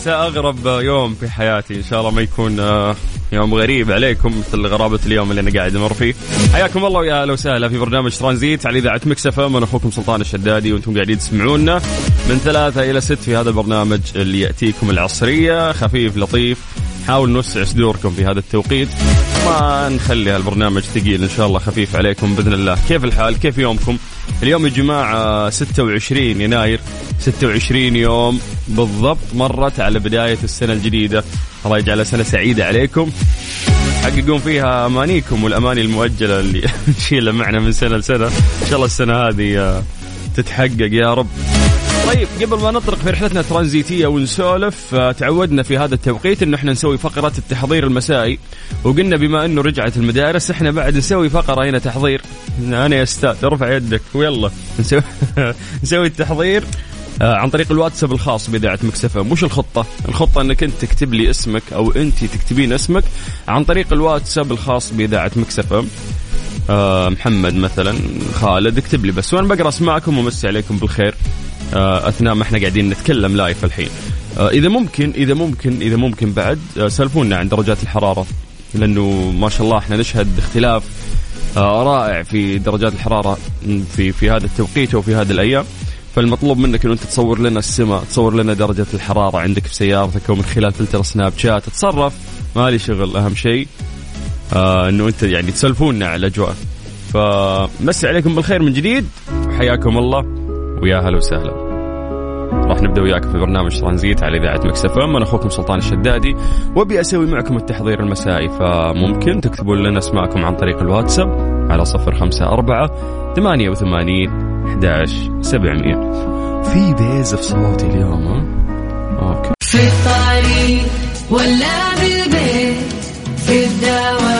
مساء اغرب يوم في حياتي. إن شاء الله ما يكون آه، يوم غريب عليكم مثل غرابة اليوم اللي أنا قاعد أمر فيه. حياكم الله ويا أهلا وسهلا في برنامج ترانزيت على إذاعة مكسفه من أخوكم سلطان الشدادي وأنتم قاعدين تسمعونا من ثلاثة إلى ست في هذا البرنامج اللي يأتيكم العصرية. خفيف لطيف. نحاول نوسع صدوركم في هذا التوقيت. ما نخلي هالبرنامج ثقيل إن شاء الله خفيف عليكم بإذن الله. كيف الحال؟ كيف يومكم؟ اليوم يا جماعة 26 يناير 26 يوم بالضبط مرت على بداية السنة الجديدة. الله يجعلها سنة سعيدة عليكم. حققون فيها أمانيكم والأماني المؤجلة اللي نشيلها معنا من سنة لسنة. إن شاء الله السنة هذه آه، تتحقق يا رب. طيب قبل ما نطرق في رحلتنا الترانزيتية ونسولف آه، تعودنا في هذا التوقيت انه إحنا نسوي فقره التحضير المسائي. وقلنا بما إنه رجعت المدارس إحنا بعد نسوي فقرة هنا تحضير؟ أنا يا أستاذ ارفع يدك ويلا. نسوي نسوي التحضير آه، عن طريق الواتساب الخاص بإذاعة مكسفة مش الخطة؟ الخطة أنك أنت تكتب لي اسمك أو أنت تكتبين اسمك عن طريق الواتساب الخاص بإذاعة مكسفة آه، محمد مثلا خالد اكتب لي بس وأنا بقرأ اسماءكم ومسي عليكم بالخير. آه، أثناء ما إحنا قاعدين نتكلم لايف الحين. آه، إذا ممكن إذا ممكن إذا ممكن بعد آه، سالفونا عن درجات الحرارة. لأنه ما شاء الله إحنا نشهد اختلاف آه، رائع في درجات الحرارة في في هذا التوقيت وفي هذه الأيام. فالمطلوب منك انه أنت تصور لنا السماء تصور لنا درجة الحرارة عندك في سيارتك أو من خلال فلتر سناب شات. تصرف ما لي شغل أهم شيء آه إنه أنت يعني تسولفونا على الأجواء. فمسي عليكم بالخير من جديد. وحياكم الله ويا هلا وسهلا. راح نبدأ وياكم في برنامج ترانزيت على إذاعة ميكس FM. أنا أخوكم سلطان الشدادي وأبي أسوي معكم التحضير المسائي. فممكن تكتبوا لنا اسماءكم عن طريق الواتساب على صفر خمسة أربعة ثمانية وثمانين أحداش سبعمية في bass في صوتي اليوم ها؟ okay. في الطريق ولا بالبيت في الدوام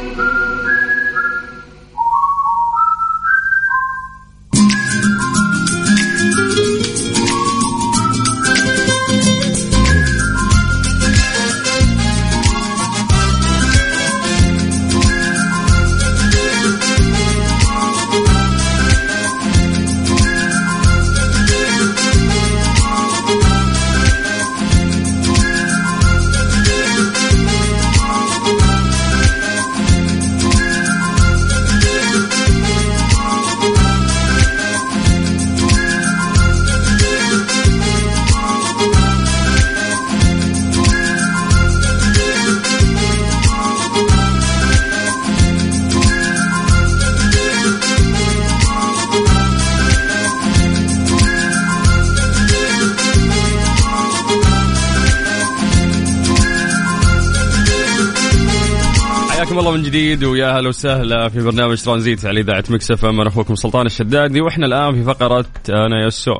جديد ويا هلا وسهلا في برنامج ترانزيت على إذاعة Mix FM أنا أخوكم سلطان الشدادي وإحنا الآن في فقرة أنا يسو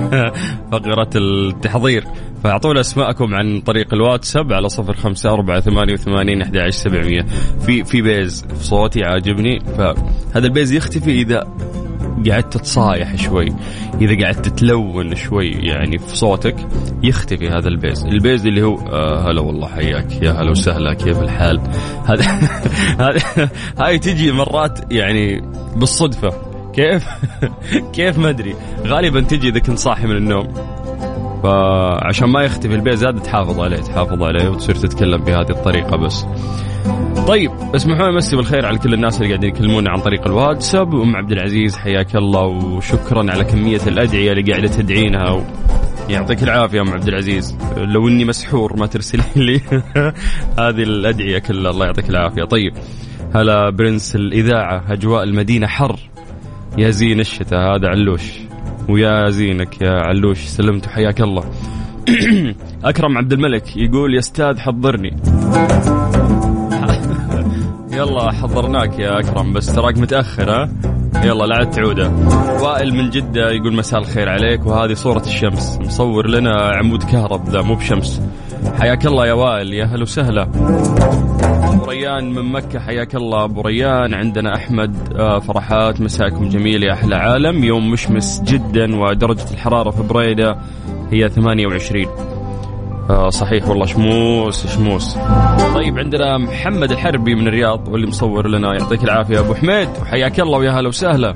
فقرة التحضير. فأعطونا أسماءكم عن طريق الواتساب على صفر خمسة أربعة ثمانية وثمانين أحد عشر سبعمية في في bass في صوتي عاجبني فهذا ال bass يختفي إذا قعدت تصايح شوي. إذا قعدت تتلون شوي يعني في صوتك يختفي هذا ال bass. ال bass اللي هو آه هلا والله حياك. يا هلا وسهلا كيف الحال؟ هذا هذا هاي تجي مرات يعني بالصدفة. كيف؟ كيف ما أدري. غالبا تجي إذا كنت صاحي من النوم. فعشان ما يختفي البيز هذا تحافظ عليه تحافظ عليه وتصير تتكلم بهذه الطريقة بس. طيب اسمحوا لي امسي بالخير على كل الناس اللي قاعدين يكلمونا عن طريق الواتساب. أم عبد العزيز حياك الله وشكرا على كمية الأدعية اللي قاعدة تدعينها و... يعطيك العافية أم عبد العزيز. لو إني مسحور ما ترسلين لي هذه الأدعية كلها. الله يعطيك العافية. طيب هلا برنس الإذاعة أجواء المدينة حر. يا زين الشتاء هذا علوش. ويا زينك يا علوش سلمت وحياك الله. أكرم عبد الملك يقول يا أستاذ حضرني. يلا حضرناك يا أكرم بس تراك متأخر ها؟ يلا لا عاد تعوده وائل من جدة يقول مساء الخير عليك وهذه صورة الشمس. مصور لنا عمود كهرب ذا مو بشمس. حياك الله يا وائل يا هلا وسهلا. أبو ريان من مكة حياك الله. أبو ريان عندنا أحمد آه، فرحات مساكم جميل يا أحلى عالم. يوم مشمس جدا ودرجة الحرارة في بريدة هي 28 آه صحيح والله شموس شموس. طيب عندنا محمد الحربي من الرياض واللي مصور لنا. يعطيك العافية أبو حميد. وحياك الله ويا هلا وسهلا.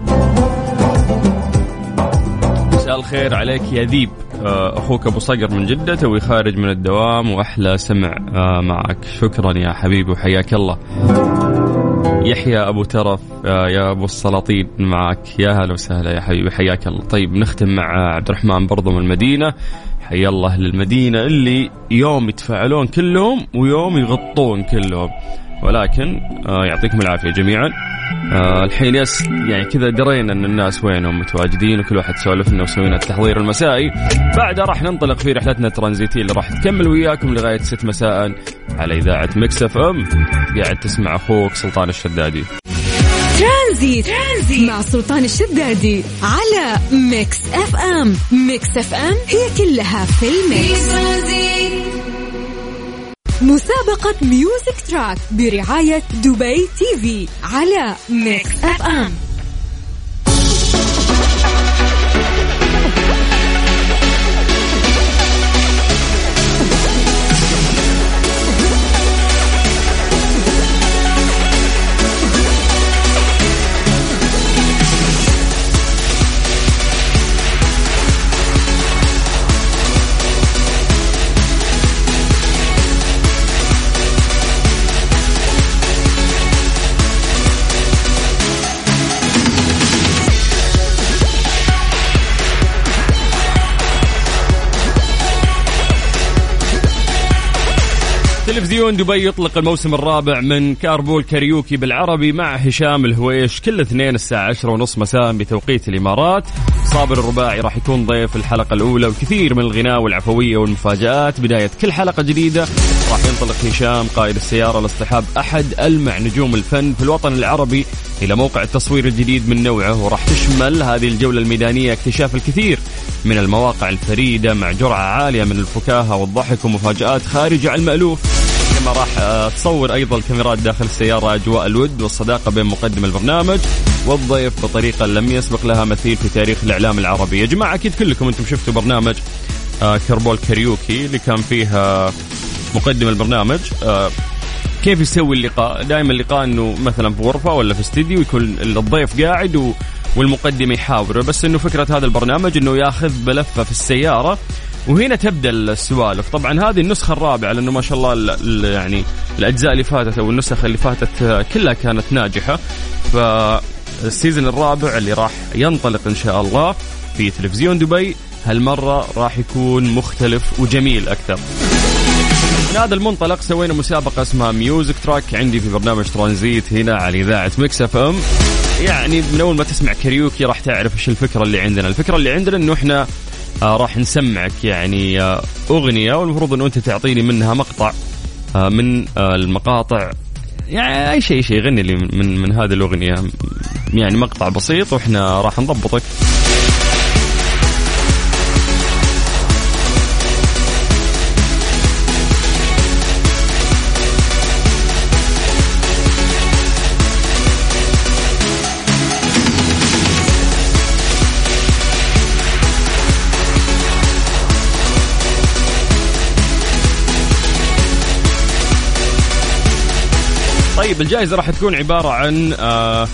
مساء الخير عليك يا ذيب. آه أخوك أبو صقر من جدة توي خارج من الدوام وأحلى سمع آه معك. شكرا يا حبيبي وحياك الله. يحيى أبو ترف آه يا أبو السلاطين معك. يا هلا وسهلا يا حبيبي حياك الله. طيب نختم مع عبد الرحمن برضو من المدينة. حيا الله أهل المدينة اللي يوم يتفاعلون كلهم ويوم يغطون كلهم. ولكن آه يعطيكم العافية جميعا. آه الحين بس يعني كذا درينا إن الناس وينهم متواجدين وكل واحد سولف لنا وسوينا التحضير المسائي. بعدها راح ننطلق في رحلتنا الترانزيتية اللي راح تكمل وياكم لغاية 6 مساء على إذاعة Mix FM. قاعد تسمع أخوك سلطان الشدادي. ترانزيت. ترانزيت. مع سلطان الشدادي على Mix FM. Mix FM هي كلها في ال mix. مسابقة ميوزك تراك برعاية دبي تي في على ميكس اف ام. تلفزيون دبي يطلق الموسم الرابع من Carpool Karaoke بالعربي مع هشام الهويش كل اثنين الساعة عشرة ونص مساء بتوقيت الإمارات. صابر الرباعي راح يكون ضيف الحلقة الأولى وكثير من الغناء والعفوية والمفاجآت. بداية كل حلقة جديدة راح ينطلق هشام قائد السيارة لاصطحاب أحد ألمع نجوم الفن في الوطن العربي إلى موقع التصوير الجديد من نوعه وراح تشمل هذه الجولة الميدانية اكتشاف الكثير من المواقع الفريدة مع جرعة عالية من الفكاهة والضحك ومفاجآت خارجة عن المألوف. كما راح آه، تصور أيضا الكاميرات داخل السياره أجواء الود والصداقة بين مقدم البرنامج والضيف بطريقة لم يسبق لها مثيل في تاريخ الإعلام العربي. يا جماعة أكيد كلكم أنتم شفتوا برنامج آه، كربول كاريوكي اللي كان فيه آه، مقدم البرنامج. كيف يسوي اللقاء؟ دائما اللقاء إنه مثلا في غرفة ولا في استديو يكون الضيف قاعد و والمقدم يحاوره. بس إنه فكرة هذا البرنامج إنه ياخذ بلفة في السيارة وهنا تبدأ السوالف. طبعا هذه النسخة الرابعة لأنه ما شاء الله ال- ال- يعني الأجزاء اللي فاتت أو النسخ اللي فاتت كلها كانت ناجحة. فال season الرابع اللي راح ينطلق إن شاء الله في تلفزيون دبي هالمرة راح يكون مختلف وجميل أكثر. من هذا المنطلق سوينا مسابقة اسمها Music Track عندي في برنامج ترانزيت هنا على إذاعة Mix FM يعني من أول ما تسمع كاريوكي راح تعرف إيش الفكرة اللي عندنا. الفكرة اللي عندنا إنه إحنا آه راح نسمعك يعني آه أغنية والمفروض إنه أنت تعطيني منها مقطع آه من آه المقاطع. يعني أي شيء شيء غني لي من من هذه الأغنية. يعني مقطع بسيط وإحنا راح نضبطك. الجائزة راح تكون عبارة عن آه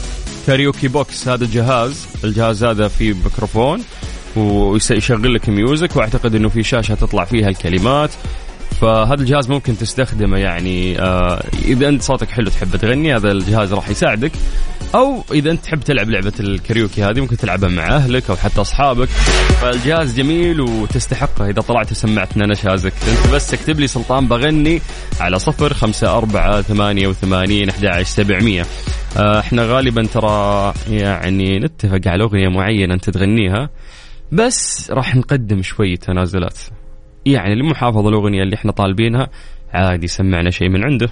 karaoke box. هذا الجهاز الجهاز هذا فيه ميكروفون ويشغل لك music وأعتقد إنه في شاشة تطلع فيها الكلمات. فهذا الجهاز ممكن تستخدمه يعني آه إذا أنت صوتك حلو تحب تغني هذا الجهاز راح يساعدك. أو إذا أنت تحب تلعب لعبة الكاريوكي هذه ممكن تلعبها مع أهلك أو حتى أصحابك. فالجهاز جميل وتستحقه. إذا طلعت وسمعتنا نشازك أنت بس اكتب لي سلطان بغني على صفر خمسة أربعة ثمانية وثمانين أحد سبعمية. آه، إحنا غالبا ترى يعني نتفق على أغنية معينة أنت تغنيها. بس راح نقدم شوية تنازلات. يعني لمحافظة الأغنية اللي إحنا طالبينها. عادي سمعنا شيء من عنده.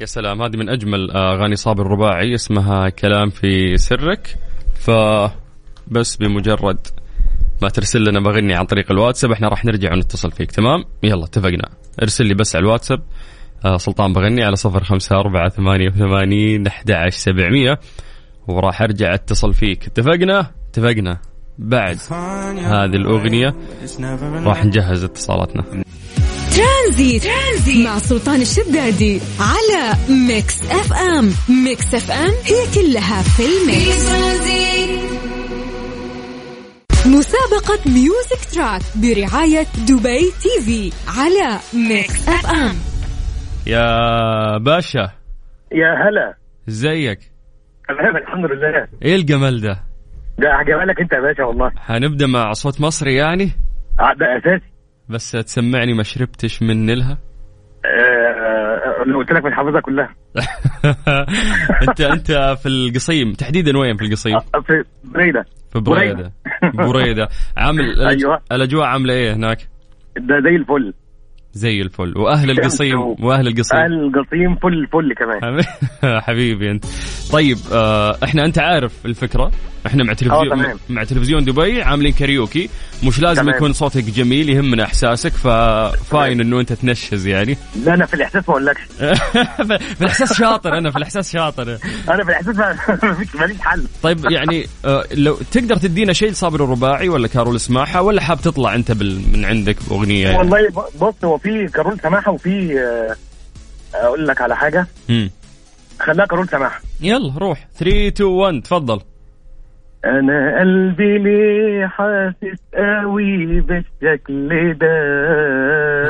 يا سلام هذه من أجمل أغاني صابر الرباعي اسمها كلام في سرك. فبس بمجرد ما ترسل لنا بغني عن طريق الواتساب إحنا راح نرجع ونتصل فيك تمام؟ يلا اتفقنا. ارسل لي بس على الواتساب سلطان بغني على صفر خمسة أربعة ثمانية وثمانين أحد عشر سبعمية. وراح أرجع أتصل فيك. اتفقنا؟ اتفقنا. بعد هذه الأغنية راح نجهز اتصالاتنا. ترانزيت, ترانزيت مع سلطان الشدادي على Mix FM. Mix FM هي كلها في ال mix. مسابقة Music Track برعاية دبي TV على Mix FM. يا باشا. يا هلا. إزيك؟ تمام الحمد لله. إيه الجمال ده؟ ده جمالك انت يا باشا والله. هنبدأ مع صوت مصري يعني؟ آه، ده أساسي. بس تسمعني ما شربتش من نيلها؟ آه، اللي قلت لك بنحافظها كلها. أنت أنت في القصيم تحديدا وين في القصيم؟ آه، في بريدة. في بريدة. بريدة. عامل أيوة. الأجواء عاملة إيه هناك؟ ده زي الفل. زي الفل. وأهل القصيم وأهل القصيم. القصيم فل الفل كمان. حبيبي أنت. طيب آه إحنا أنت عارف الفكرة. إحنا مع آه، تلفزيون. مع تلفزيون دبي عاملين كاريوكي. مش لازم تمام. يكون صوتك جميل يهمنا إحساسك ففاين إنه أنت تنشز يعني. لا أنا في الإحساس ما أقولكش. في الإحساس شاطر أنا في الإحساس شاطر. أنا في الإحساس ماليش حل. طيب يعني آه، لو تقدر تدينا شيء لصابر الرباعي ولا كارول سماحة ولا حاب تطلع أنت بال من عندك بأغنية؟ يعني؟ والله بص هو في كارول سماحة وفي آه، أقول لك على حاجة. مم. خليها كارول سماحة. يلا روح. 3 2 1 تفضل. أنا قلبي ليه حاسس قوي بالشكل ده.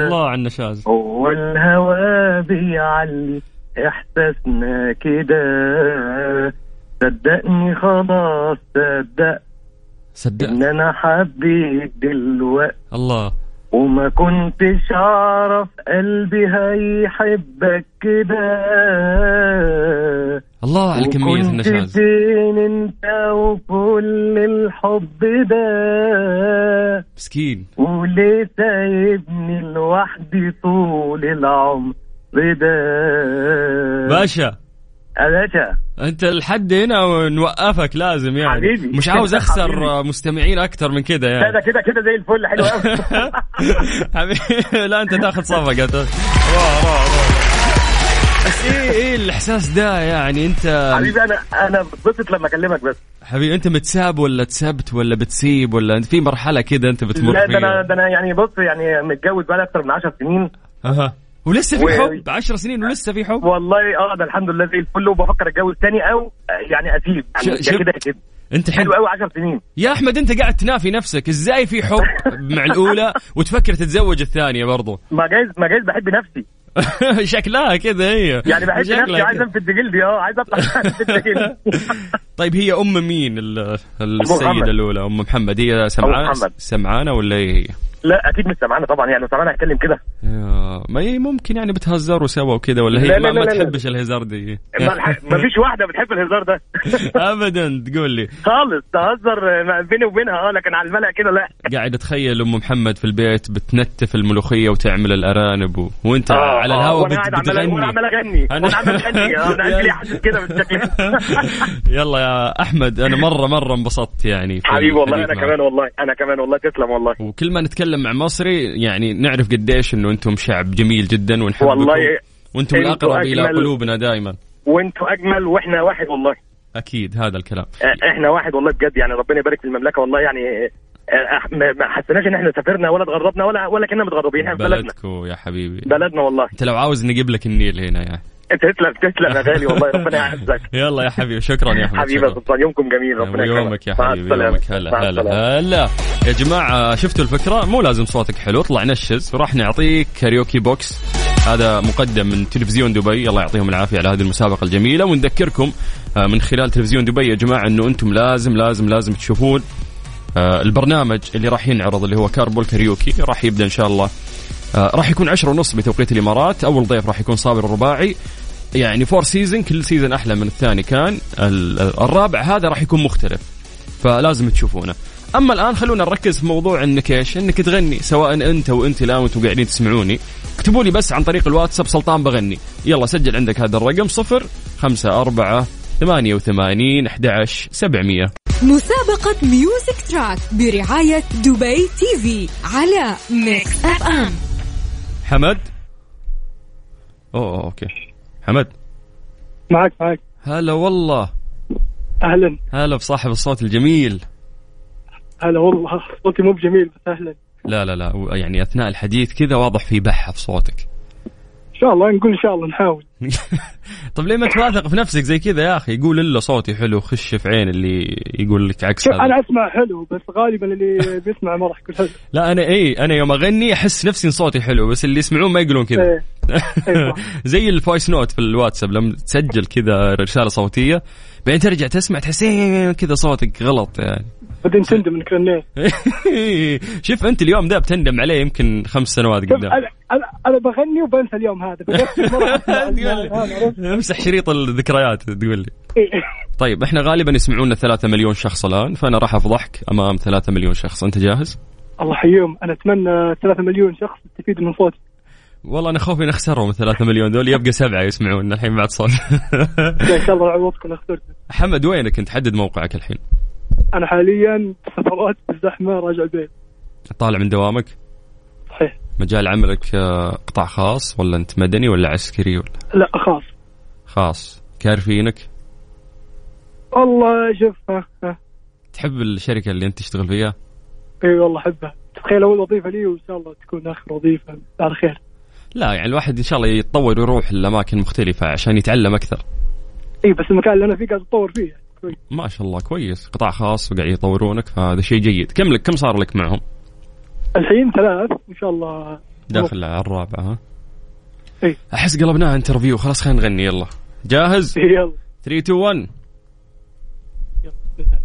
الله على النشاز. هو الهوى بيعلي إحساسنا كده. صدقني خلاص صدق. إن صدق أنا حبيت دلوقتي. الله. وما كنتش اعرف قلبي هيحبك كده الله على وكنت النشاز. فين انت وكل الحب ده. مسكين. وليه سايبني لوحدي طول العمر ده. باشا. باشا أنت لحد هنا ونوقفك لازم يعني. حبيبي. مش عاوز أخسر حبيبي. مستمعين أكثر من لا يعني. ده كده كده زي الفل حلو قوي حبيبي لا أنت تاخذ صفقة. روح روح روح بس إيه إيه الإحساس ده يعني؟ انت حبيبي أنا أنا بتبسط لما أكلمك بس. حبيبي أنت متساب ولا تسبت ولا بتسيب ولا أنت في مرحلة كده أنت بتمر لا ده أنا فيها. ده أنا يعني بص يعني متجوز بقالي أكتر من 10 سنين. أها. ولسه في حب؟ 10 سنين ولسه في حب؟ والله آه ده الحمد لله زي الفل. وبفكر اتجوز تاني أو يعني أسيب. يعني كده كده. أنت حلو قوي 10 سنين. يا أحمد أنت قاعد تنافي نفسك. إزاي في حب مع الأولى وتفكر تتزوج الثانية برضو؟ ما جايز ما جايز بحب نفسي. شكلها كده هي. يعني بحب نفسي عايز. أنفد جلدي. آه عايز أطلع طيب هي أم مين ال- السيدة. الأولى؟ أم محمد. هي سمعانه. سمعانه ولا إيه هي؟ لا أكيد مش سامعانا طبعا يعني سامعانا هتكلم كده. ما هي ممكن يعني بتهزروا سوا وكده ولا هي لا، ما, لا، ما لا، لا. تحبش الهزار دي؟ ما ما فيش واحدة بتحب الهزار ده. ابدا تقول لي. خالص تهزر ما بيني وبينها آه لكن على الملأ كده لا. قاعد اتخيل أم محمد في البيت بتنتف الملوخية وتعمل الأرانب و... وأنت آه، على آه، الهواء وأنا بت... قاعد عمال وأنا بتغني. عمال أغني. وأنا عمال أغني آه، أنا ليه حاسس كده بالشكل. يلا يا أحمد أنا مرة مرة انبسطت يعني حبيبي والله أنا. كمان والله أنا كمان والله تسلم والله. وكل ما نتكلم مع مصري يعني نعرف قديش إنه أنتم شعب جميل جدا ونحبكم. والله وأنتم الأقرب إلى. قلوبنا دائما وأنتوا أجمل وإحنا واحد والله. أكيد هذا الكلام. إحنا واحد والله بجد يعني ربنا يبارك في المملكة والله يعني ما ما حسيناش إن إحنا سافرنا ولا اتغربنا ولا ولا كنا متغربين إحنا في بلدنا. بلدكم يا حبيبي. بلدنا والله. أنت لو عاوز نجيب لك النيل هنا يعني. تسلم تسلم يا غالي والله ربنا يعزك. يلا يا حبيبي شكرا يا احمد حبيبي يا. سلطان يومكم جميل ربنا يومك يا حبيبي. يومك. هلا هلا. هلا. يا جماعة شفتوا الفكرة؟ مو لازم صوتك حلو اطلع نشز. وراح نعطيك karaoke box. هذا مقدم من تلفزيون دبي. الله يعطيهم العافية على هذه المسابقة الجميلة. ونذكركم آه، من خلال تلفزيون دبي يا جماعة إنه أنتم لازم لازم لازم تشوفون آه، البرنامج اللي راح ينعرض اللي هو Carpool Karaoke. راح يبدأ إن شاء الله. آه، راح يكون عشرة ونص بتوقيت الإمارات. أول ضيف راح يكون صابر الرباعي. يعني four season كل season أحلى من الثاني كان. ال- الرابع هذا راح يكون مختلف فلازم تشوفونه. أما الآن خلونا نركز في موضوع انك إيش إنك تغني سواء أنت وأنت الان وأنتم قاعدين تسمعوني. اكتبوا لي بس عن طريق الواتساب سلطان بغني. يلا سجل عندك هذا الرقم صفر خمسة أربعة ثمانية وثمانين أحد سبعمية. مسابقة Music Track برعاية دبي TV على Mix FM حمد؟ أوه، okay. حمد. معك معك. هلا والله. أهلا. هلا بصاحب الصوت الجميل. هلا والله. صوتي مو بجميل بس أهلا. لا لا لا. يعني أثناء الحديث كذا واضح في بحة في صوتك. شاء الله نقول إن شاء الله نحاول. طب ليه ما انت واثق في نفسك زي كذا يا أخي؟ يقول إلا صوتي حلو خش في عين اللي يقول لك عكس شوف هذا. أنا أسمع حلو بس غالبا اللي بيسمع ما راح يقول حلو. لا أنا اي أنا يوم أغني أحس نفسي إن صوتي حلو بس اللي يسمعون ما يقولون كذا. إيه. صح. زي ال voice note في الواتساب لما تسجل كذا رسالة صوتية بعدين ترجع تسمع تحس إيه كذا صوتك غلط يعني. بعدين تندم إنك رنيت. شوف أنت اليوم ده بتندم عليه يمكن خمس سنوات قدام أنا أنا أنا بغني وبنسى اليوم هذا. امسح شريط الذكريات تقول لي. إيه. طيب إحنا غالبا يسمعونا ثلاثة مليون شخص الآن فأنا راح أفضحك أمام ثلاثة مليون شخص. أنت جاهز؟ الله يحييهم. أنا أتمنى 3 مليون شخص يستفيد من صوتي. والله أنا خوفي نخسرهم الثلاثة مليون دول يبقى سبعة يسمعونا الحين بعد صوت. إن شاء الله يعوضكم اخترت حمد وينك؟ أنت حدد موقعك الحين. أنا حاليا سفرات بالزحمه راجع البيت. طالع من دوامك؟ صحيح. مجال عملك آه، قطاع خاص ولا أنت مدني ولا عسكري ولا؟ لا خاص. خاص. كارفينك؟ والله شوف ها ها تحب الشركة اللي أنت تشتغل فيها؟ إي والله أحبها. تخيل أول وظيفة لي وإن شاء الله تكون آخر وظيفة. على خير. لا يعني الواحد إن شاء الله يتطور ويروح لأماكن مختلفة عشان يتعلم أكثر. إي بس المكان اللي أنا فيه قاعد أتطور فيه. كويس ما شاء الله كويس. قطاع خاص وقاعد يطورونك فهذا شيء جيد. كم لك كم صار لك معهم؟ الحين ثلاث وإن شاء الله داخل على الرابعة ها؟ إي. أحس قلبناها interview خلاص خلينا نغني يلا. جاهز؟ يلا. 3 2 1 يلا.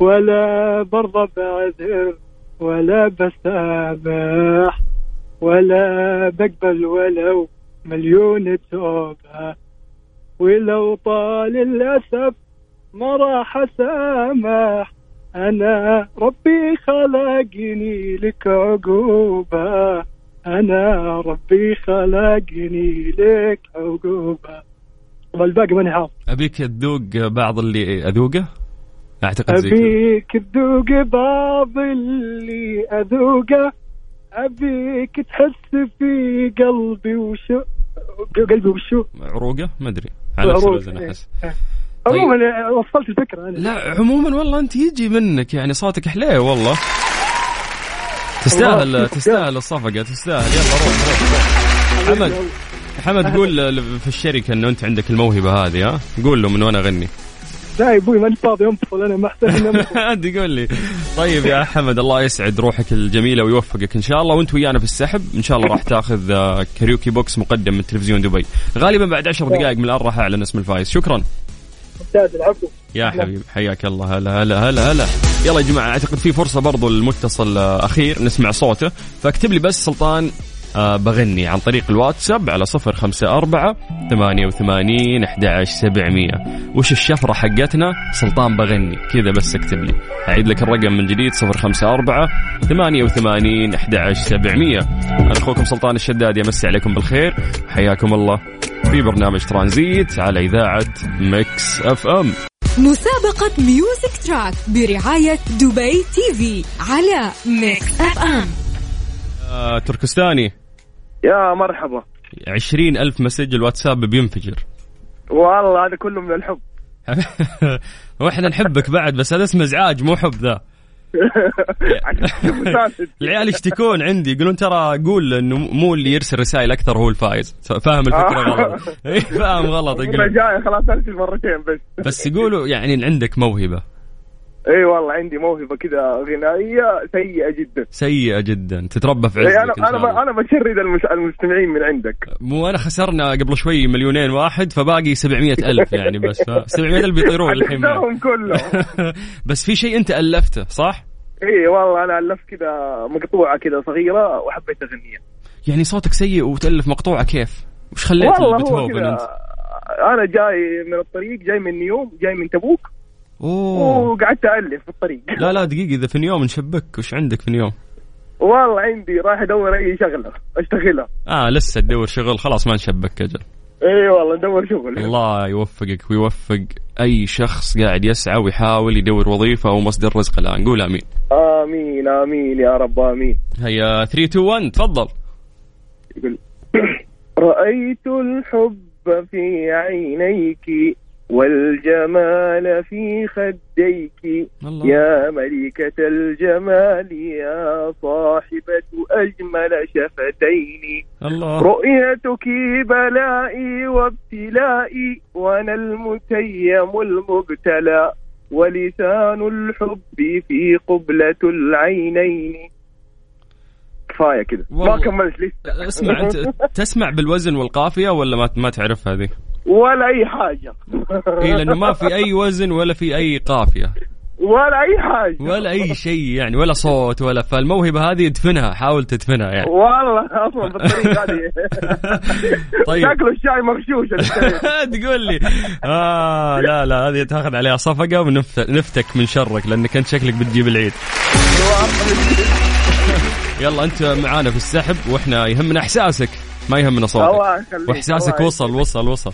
ولا برضى بعذر ولا بسامح ولا بقبل ولو مليون توبة. ولو طال الأسف ما راح أسامح أنا ربي خلقني لك عقوبة أنا ربي خلقني لك عقوبة والباقي ماني حافظ أبيك تذوق بعض اللي أذوقه؟ أعتقد زي أبيك تذوق بعض اللي أذوقه. أبيك تحس في قلبي وشو قلبي وشو؟ عروقة؟ ما أدري. على نفس الوزن أحس. طيب. عموما وصلت الفكرة أنا. لا عموما والله أنت يجي منك يعني صوتك حلية والله. تستاهل. تستاهل الصفقة تستاهل. يلا روح روح حمد حمد قول في الشركة إنه أنت عندك الموهبة هذه ها؟ قول له من وين أغني. لا يا أبوي ماني فاضي انفصل أنا ما أحتاج. أنت قول لي. طيب يا حمد الله يسعد روحك الجميلة ويوفقك. إن شاء الله وأنت ويانا في السحب إن شاء الله راح تاخذ آه، karaoke box مقدم من تلفزيون دبي. غالبا بعد عشر دقائق من الآن راح أعلن اسم الفايز شكرا. ممتاز العفو. يا حبيبي حياك الله. هلا هلا هلا هلا. يلا يا جماعة أعتقد في فرصة برضو للمتصل آه، أخير نسمع صوته. فاكتب لي بس سلطان بغني عن طريق الواتساب على صفر خمسة أربعة ثمانية وثمانين أحد سبعمية. وش الشفرة حقتنا؟ سلطان بغني. كذا بس اكتب لي. أعيد لك الرقم من جديد صفر خمسة أربعة ثمانية وثمانين أحد سبعمية. أنا أخوكم سلطان الشداد يمسي عليكم بالخير. حياكم الله. في برنامج ترانزيت على إذاعة Mix FM. مسابقة Music Track برعاية دبي TV على Mix FM. آه تركستاني. يا مرحبا. عشرين ألف message الواتساب بينفجر. والله هذا كله من الحب. وإحنا نحبك بعد بس هذا اسمه إزعاج مو حب ذا. العيال يشتكون عندي يقولون ترى قول إنه مو اللي يرسل رسائل أكثر هو الفايز فاهم الفكرة آه. غلط. إيه، فاهم غلط يقول خلاص أرسل مرتين بس. بس يقولوا يعني عندك موهبة. إي والله عندي موهبة كذا غنائية سيئة جدا. سيئة جدا. تتربى في عزك أنا أنا. أنا بشرد المس- المستمعين من عندك. مو أنا خسرنا قبل شوي مليونين واحد فباقي 700 ألف يعني بس. ف 700 ألف بيطيرون الحين كلهم بس في شيء أنت ألفته صح؟ إي والله أنا ألفت كذا مقطوعة كذا صغيرة وحبيت اغنيها يعني صوتك سيء وتألف مقطوعة كيف؟ وش خليت والله هو انت؟ أنا جاي من الطريق جاي من نيوم جاي من تبوك. أوه. وقعدت الف في الطريق. لا لا دقيقة إذا في نيوم نشبك وش عندك في نيوم؟ والله عندي رايح أدور أي شغلة أشتغلها. آه لسه تدور شغل خلاص ما نشبك أجل إي والله ندور شغل. الله يوفقك ويوفق أي شخص قاعد يسعى ويحاول يدور وظيفة أو مصدر رزق الآن. قول آمين. آمين آمين يا رب آمين. هيا 3 2 1 تفضل. يقول رأيت الحب في عينيك. والجمال في خديك الله. يا ملكة الجمال يا صاحبة أجمل شفتين الله رؤيتك بلائي وابتلائي وأنا المتيم المبتلى ولسان الحب في قبلة العينين كفاية كذا ما. كملت لسه اسمع أنت تسمع بالوزن والقافية ولا ما ما تعرف هذه؟ ولا أي حاجة. إيه لأنه ما في أي وزن ولا في أي قافية. ولا أي حاجة. ولا أي شيء يعني ولا صوت ولا فالموهبة هذه ادفنها حاول تدفنها يعني. والله أصلا بالطريقة هذه. طيب. شكله الشاي مغشوش. تقول لي. آه لا لا هذه تاخذ عليها صفقة ونفتك من شرك لأنك أنت شكلك بتجيب العيد. يلا أنت معانا في السحب وإحنا يهمنا إحساسك ما يهمنا صوتك. الله وصل وصل وصل.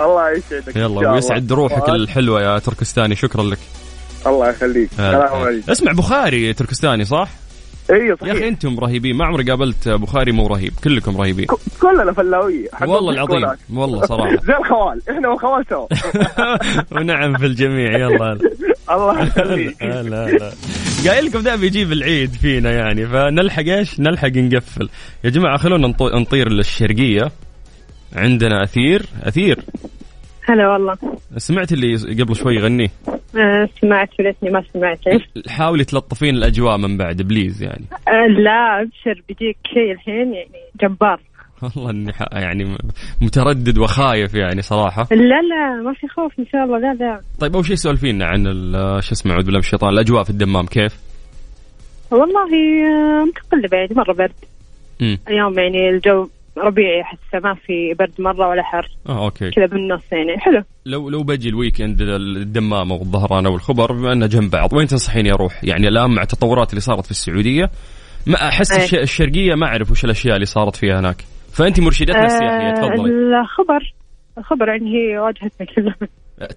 الله يسعدك يلا. ويسعد روحك الحلوة يا تركستاني شكرا لك. الله يخليك. السلام عليكم. اسمع بخاري تركستاني صح؟ أيوه يا أخي صحيح أنتم رهيبين. ما عمري قابلت بخاري مو رهيب. كلكم رهيبين. كلنا فلاوية والله العظيم. والله صراحة. زي الخوال. إحنا والخوال سوا. ونعم في الجميع. يلا. الله يخليك. لا لا قايل لكم ذا بيجيب العيد فينا يعني. فنلحق إيش؟ نلحق نقفل. يا جماعة خلونا نط- نطير للشرقية. عندنا أثير. أثير. هلا والله. سمعت اللي قبل شوي يغنيه آه، سمعت وليتني ما سمعت. حاولي تلطفين الأجواء من بعد please يعني. آه، لا أبشر بيجيك شيء الحين يعني جبار. والله إني ح- يعني متردد وخايف يعني صراحة. لا لا ما في خوف إن شاء الله لا لا. طيب أول شيء سولفينا عن ال- شو اسمه اعوذ بالله من الشيطان الأجواء في الدمام كيف؟ والله آه، متقلبة يعني مرة برد. امم اليوم يعني الجو ربيعي احسه ما في برد مرة ولا حر آه okay كذا بالنص يعني حلو لو لو بجي ال weekend الدمام أو الظهران أو الخبر بما إنه جنب بعض وين تنصحيني أروح؟ يعني الآن مع التطورات اللي صارت في السعودية ما أحس أي. الش- الشرقية ما أعرف وش الأشياء اللي صارت فيها هناك فانت مرشدتنا السياحية آه، تفضلي الخبر الخبر يعني هي واجهتنا كلها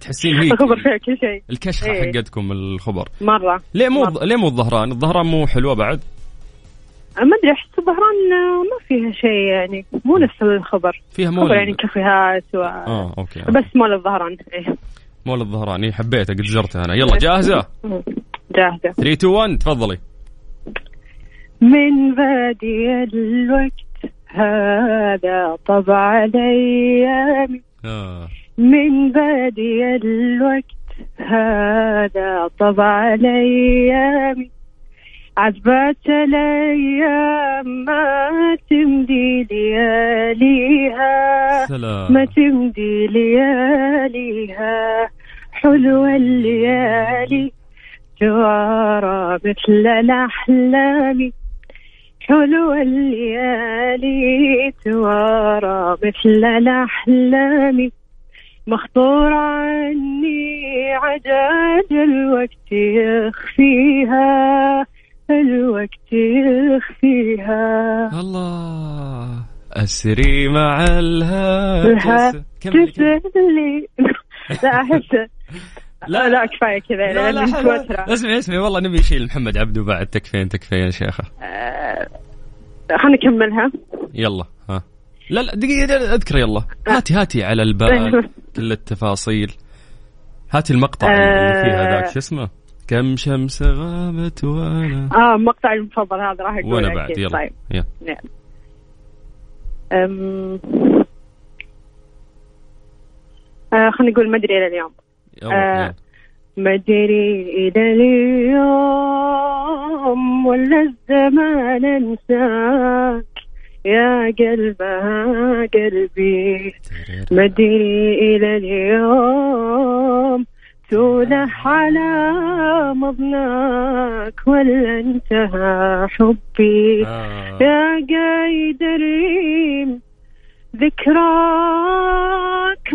تحسين هي الخبر فيها كل شيء الكشخة إيه. حقتكم الخبر مرة ليه مو مرة. ليه مو الظهران؟ الظهران مو حلوة بعد؟ ما أدري أحس الظهران آه، ما فيها شيء يعني مو نفس الخبر. فيها مول. الخبر يعني كافيهات و... آه okay بس مول الظهران إيه. مول الظهران إيه، حبيته قد زرته أنا. يلا جاهزة؟ جاهزة. 3 2 1 تفضلي. من بادي الوقت هذا طبع الأيام آه. من بادي الوقت هذا طبع الأيام عذبات الأيام ما تمدي لياليها سلام. ما تمدي لياليها حلوة الليالي. جوارى مثل الأحلام حلوة الليالي. توارى مثل الأحلام مخطور عني عجاج الوقت يخفيها. الوقت يخفيها. الله. أسري مع الهاتف. تسلي لا أحس لا. لا كفاية كذا لا لا. متوترة اسمعي اسمعي والله نبي نشيل محمد عبده بعد تكفين تكفين يا شيخة. آه، خلينا نكملها. يلا ها. لا لا دقيقة لا، أذكر يلا. هاتي هاتي على البال كل التفاصيل هاتي المقطع اللي فيه آه. هذاك شو اسمه؟ كم شمس غابت وأنا آه مقطع المفضل هذا راح أقول وأنا. بعد يلا. طيب. يلا. نعم. أم... آه خلينا نقول ما أدري إلى اليوم. آه. أدري إلى اليوم ولا الزمان أنساك. يا قلبها قلبي. ما أدري إلى اليوم تولح على مضناك ولا انتهى حبي. آه. يا قايد الريم ذكراك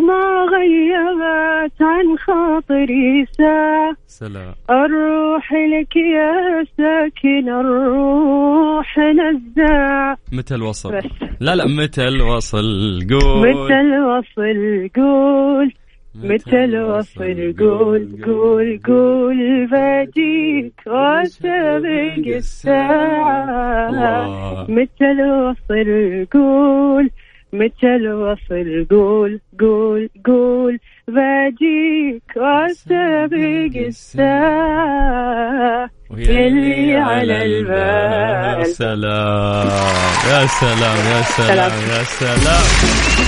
ما غيبت عن خاطري ساعة سلام. الروح لك يا ساكن الروح نزاع متى الوصل؟ بس. لا لا متى الوصل؟ قول. متى الوصل؟ قول. متى الوصل قول قول قول باجيك واسابق الساعة. متى الوصل قول متى الوصل قول قول قول. باجيك واسابق الساعة يلي على يا البال. سلام. يا سلام يا سلام يا سلام.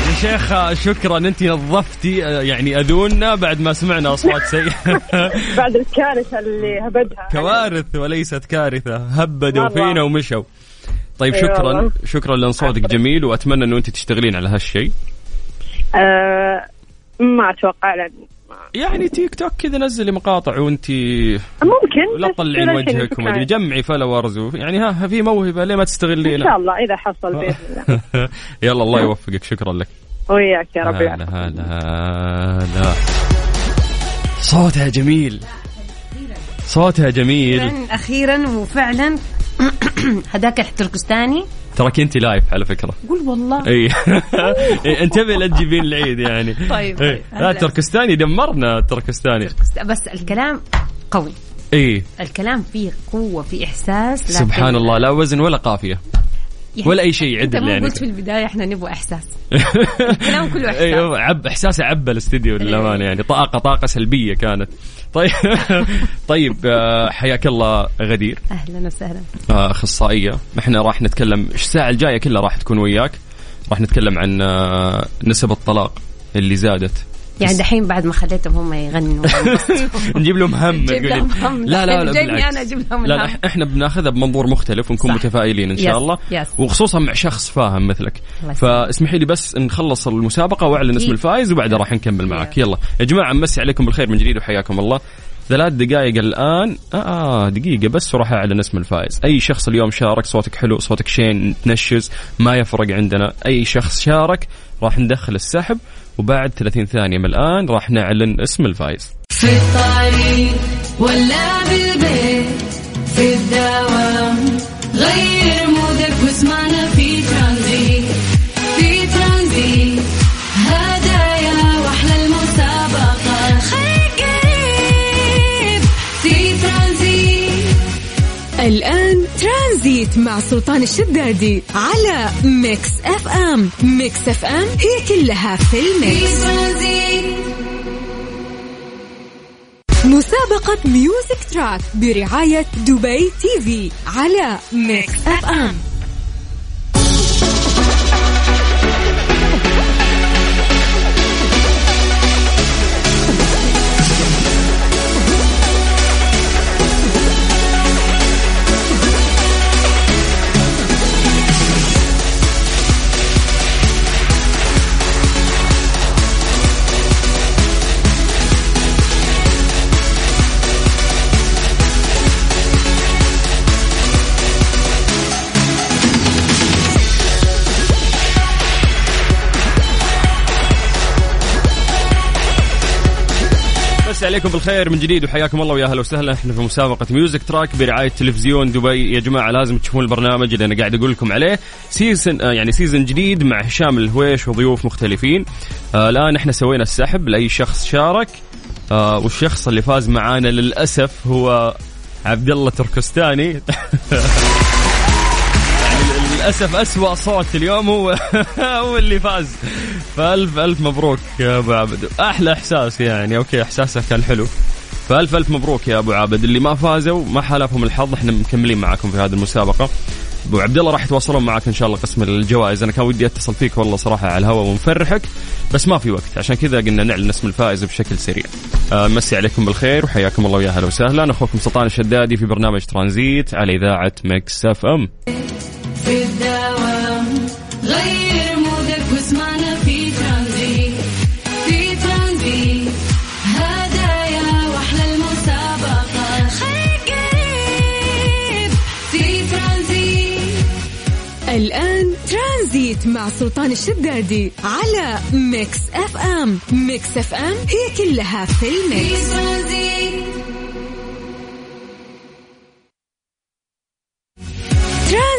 يا شيخة شكرا. أنت نظفتي يعني أذوننا بعد ما سمعنا أصوات سيئة. بعد الكارثة اللي هبدها. كوارث وليست كارثة. هبدوا. فينا ومشوا. طيب شكرا. شكرا لأن صوتك جميل وأتمنى أنه أنت تشتغلين على هالشيء. آه ما أتوقع لأن يعني تيك توك كذا نزلي مقاطع وأنت ممكن لا تطلعين وجهك وما أدري. جمعي فلورز يعني ها في موهبة ليه ما إن تستغلينها شاء الله إذا حصل بإذن الله. يلا الله يوفقك. شكرا لك. وياك يا رب هلا هلا هلا. صوتها جميل. صوتها جميل. أخيرا أخيرا وفعلا هذاك التركستاني تراك أنت live على فكرة. قول والله. إي. انتبه لا تجيبين العيد يعني. طيب،. طيب. لا تركستاني دمرنا التركستاني بس الكلام قوي. إي. الكلام فيه قوة فيه إحساس لكن سبحان الله لا وزن ولا قافية. يعني ولا أي شيء عدل يعني. قلت في البداية إحنا نبغى إحساس. الكلام كله إحساس. أيوه عب احساسه عبى الاستديو للأمانة يعني. طاقة طاقة سلبية كانت. طيب. طيب آه، حياك الله غدير. أهلا وسهلا. آه، أخصائية. إحنا راح نتكلم الساعة الجاية كلها راح تكون وياك. راح نتكلم عن آه، نسب الطلاق اللي زادت. يعني دحين بعد ما خليتهم هم يغنوا نجيب لهم هم. لا لا لا بالعكس. أنا أجيب لهم لا. لا إحنا بناخذها بمنظور مختلف ونكون. متفائلين إن شاء الله. وخصوصا مع شخص فاهم مثلك. فاسمحي لي بس نخلص المسابقة وأعلن اسم أكيد. الفائز وبعدها راح نكمل معك يس. يلا يا جماعة نمسي عليكم بالخير من جديد وحياكم الله ثلاث دقائق الآن آه دقيقة بس وراح أعلن اسم الفائز، أي شخص اليوم شارك صوتك حلو، صوتك شين تنشز، ما يفرق عندنا، أي شخص شارك راح ندخل السحب وبعد 30 ثانية من الآن راح نعلن اسم الفائز. في الطريق ولا بالبيت في الدوام سلطان الشدادي على Mix FM. Mix FM هي كلها في ال mix. مسابقة ميوزك تراك برعاية دبي تي في على ميكس اف ام. أمسي عليكم بالخير من جديد وحياكم الله ويا أهلا وسهلا. إحنا في مسابقة Music Track برعاية تلفزيون دبي. يا جماعة لازم تشوفون البرنامج اللي أنا قاعد أقول لكم عليه. season آه يعني season جديد مع هشام الهويش وضيوف مختلفين. آه الآن إحنا سوينا السحب لأي شخص شارك. آه والشخص اللي فاز معانا للأسف هو عبد الله تركستاني. للأسف أسوأ صوت اليوم هو هو اللي فاز. فألف ألف مبروك يا أبو عبد. أحلى إحساس يعني. okay احساسه كان حلو. فألف ألف مبروك يا أبو عابد اللي ما فازوا ما حالفهم الحظ إحنا مكملين معاكم في هذه المسابقة. أبو عبد الله راح يتواصلون معك إن شاء الله قسم الجوائز. أنا كان ودي أتصل فيك والله صراحة على الهواء ونفرحك بس ما في وقت. عشان كذا قلنا نعلن اسم الفائز بشكل سريع. آه مسي عليكم بالخير وحياكم الله ويا أهلا وسهلا. أخوكم سلطان الشدادي في برنامج ترانزيت على إذاعة Mix FM. في الدوام غير مودك واسمعنا في ترانزيت في ترانزيت هدايا وأحلى المسابقة. خليك قريب في ترانزيت الآن ترانزيت مع سلطان الشدادي على Mix FM. Mix FM هي كلها في في ال mix ترانزيت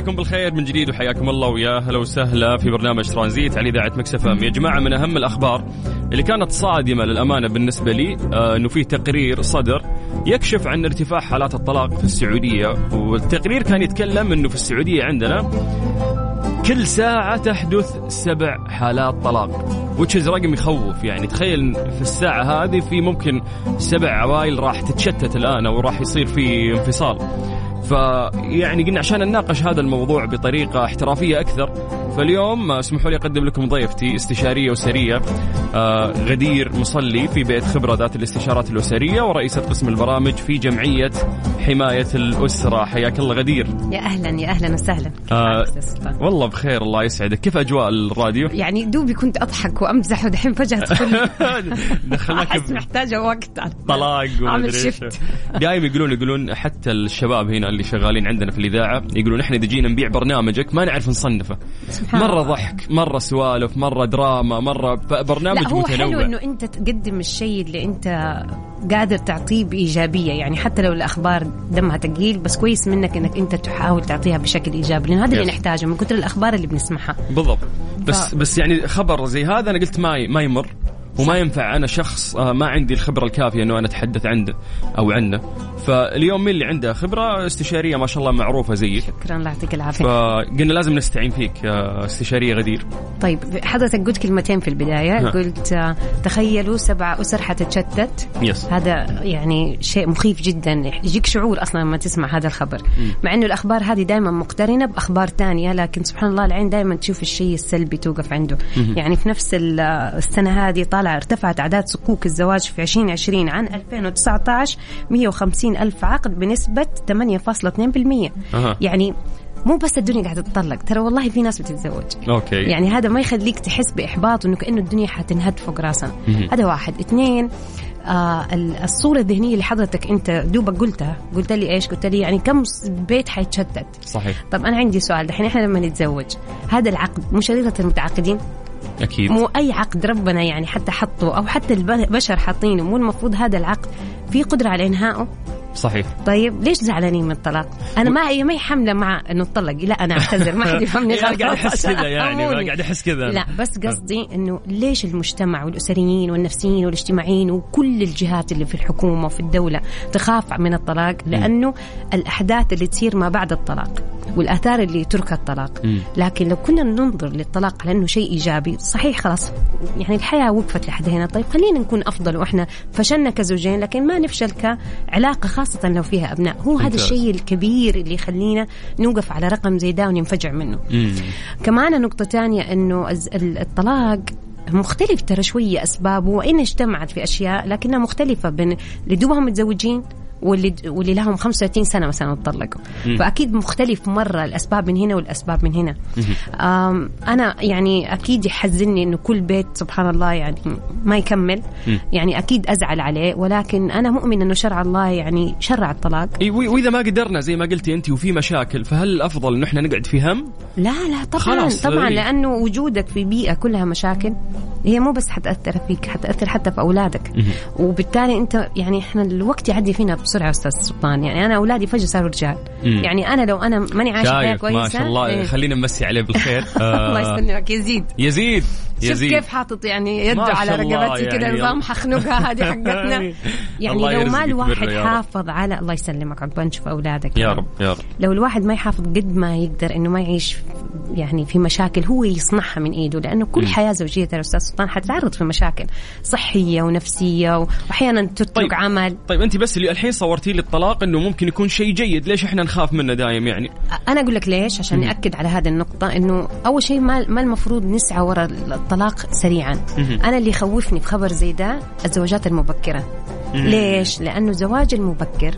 عليكم بالخير من جديد وحياكم الله ويا هلا وسهلا في برنامج ترانزيت على إذاعة Mix FM. يا جماعة من أهم الأخبار اللي كانت صادمة للأمانة بالنسبة لي آه إنه في تقرير صدر يكشف عن ارتفاع حالات الطلاق في السعودية والتقرير كان يتكلم إنه في السعودية عندنا كل ساعة تحدث سبع حالات طلاق وتشز رقم يخوف. يعني تخيل في الساعة هذه في ممكن سبع عوائل راح تتشتت الآن أو راح يصير في انفصال. فيعني قلنا عشان نناقش هذا الموضوع بطريقة احترافية أكثر فاليوم اسمحوا لي أقدم لكم ضيفتي استشارية أسرية آه غدير مصلي في بيت خبرة ذات الاستشارات الأسرية ورئيسة قسم البرامج في جمعية حماية الأسرة. حياك الله غدير. يا أهلا يا أهلا وسهلا. آه؟ والله بخير الله يسعدك. كيف أجواء الراديو؟ يعني دوبي كنت أضحك وأمزح ودحين فجأة تدخل دخلناك أحس محتاجة وقت. طلاق اعمل شيفت دائما يقولون يقولون حتى الشباب هنا اللي شغالين عندنا في الإذاعة يقولون إحنا اذا جينا نبيع برنامجك ما نعرف نصنفه. مرة. ضحك مرة سوالف مرة دراما مرة برنامج لا هو متنوع. حلو إنه أنت تقدم الشيء اللي أنت قادر تعطيه بإيجابية. يعني حتى لو الأخبار دمها ثقيل بس كويس منك إنك أنت تحاول تعطيها بشكل إيجابي لأنه هذا اللي. نحتاجه من كثر الأخبار اللي بنسمعها. بالضبط. بس ف- بس يعني خبر زي هذا أنا قلت ما ما يمر وما ينفع أنا شخص آه، ما عندي الخبرة الكافية إنه أنا أتحدث عنده أو عنه. فاليوم مين اللي عنده خبرة؟ استشارية ما شاء الله معروفة زيك. شكرا الله يعطيك العافية. فقلنا لازم نستعين فيك استشارية غدير. طيب حضرتك قلت كلمتين في البداية. ها. قلت آه، تخيلوا سبع أسر حتتشتت. يس. هذا يعني شيء مخيف جدا. يجيك شعور أصلا لما تسمع هذا الخبر. مع إنه الأخبار هذه دائما مقترنة بأخبار تانية لكن سبحان الله العين دائما تشوف الشيء السلبي توقف عنده. يعني في نفس ال- السنة هذه طالع ارتفعت أعداد صكوك الزواج في 2020 عن 2019 150 ألف عقد بنسبة 8.2% أها. يعني مو بس الدنيا قاعدة تتطلق ترى والله في ناس بتتزوج. أوكي. يعني هذا ما يخليك تحس بإحباط انه كأنه الدنيا حتنهد فوق راسنا. هذا واحد. اثنين آه ال- الصورة الذهنية اللي حضرتك أنت دوبك قلتها قلت لي إيش؟ قلت لي يعني كم بيت حيتشتت. صحيح. طب أنا عندي سؤال دحين إحنا لما نتزوج هذا العقد مو شريطة المتعاقدين؟ أكيد. مو أي عقد ربنا يعني حتى حطه أو حتى البشر حاطينه مو المفروض هذا العقد في قدرة على إنهائه؟ صحيح. طيب ليش زعلانين من الطلاق؟ أنا ما هي ما هي حامله مع إنه اتطلق لا أنا أعتذر ما حد يفهمني يعني غلط. قاعد أحس كذا يعني. قاعد أحس كذا. لا بس قصدي إنه ليش المجتمع والأسريين والنفسيين والاجتماعيين وكل الجهات اللي في الحكومة وفي الدولة تخاف من الطلاق؟ لأنه الأحداث اللي تصير ما بعد الطلاق والآثار اللي يتركها الطلاق. مم. لكن لو كنا ننظر للطلاق على إنه شيء إيجابي صحيح خلاص يعني الحياة وقفت لحد هنا. طيب خلينا نكون أفضل وإحنا فشلنا كزوجين لكن ما نفشل كعلاقة خاصة لو فيها أبناء هو هذا. الشيء الكبير اللي يخلينا نوقف على رقم زي ده وننفجع منه مم. كمان نقطة تانية ال- الطلاق مختلف ترى شوية أسبابه وإن اجتمعت في أشياء لكنها مختلفة بين اللي دوبهم متزوجين واللي واللي لهم 35 سنة مثلا طلقوا مم. فأكيد مختلف مرة الأسباب من هنا والأسباب من هنا أنا يعني أكيد يحزنني إنه كل بيت سبحان الله يعني ما يكمل. يعني أكيد أزعل عليه ولكن أنا مؤمن إنه شرع الله يعني شرع الطلاق وإذا ما قدرنا زي ما قلتي أنت وفي مشاكل فهل الأفضل إنه إحنا نقعد في هم؟ لا لا طبعا خلاص، طبعا إيه. لأنه وجودك في بيئة كلها مشاكل هي مو بس حتأثر فيك حتأثر حتى في أولادك وبالتالي أنت يعني إحنا الوقت يعدي فينا بسرعة أستاذ سلطان. يعني أنا أولادي فجأة صاروا رجال. يعني أنا لو أنا ماني عايشة حياه كويسة ما شاء الله. إيه. خلينا نمسي عليه بالخير. الله آه، يسلمك يزيد. يزيد. شوف كيف حاطط يعني يده على رقبتي كذا يعني نظام. حخنقها هذه حقتنا. يعني لو ما الواحد. حافظ على الله يسلمك عقبال نشوف أولادك. يا رب يا رب. لو الواحد ما يحافظ قد ما يقدر إنه ما يعيش يعني في مشاكل هو يصنعها من إيده لأنه كل حياة زوجية ترى أستاذ سلطان حتتعرض في مشاكل صحية ونفسية وأحيانا تترك طيب. عمل. طيب أنت بس اللي الحين صورتي لي الطلاق إنه ممكن يكون شيء جيد ليش إحنا نخاف منه دايم يعني؟ أنا أقول لك ليش؟ عشان ناكد على هذه النقطة إنه أول شيء ما ما المفروض نسعى وراء الطلاق سريعا. أنا اللي يخوفني في خبر زي ده الزواجات المبكرة. ليش؟ لأنه الزواج المبكر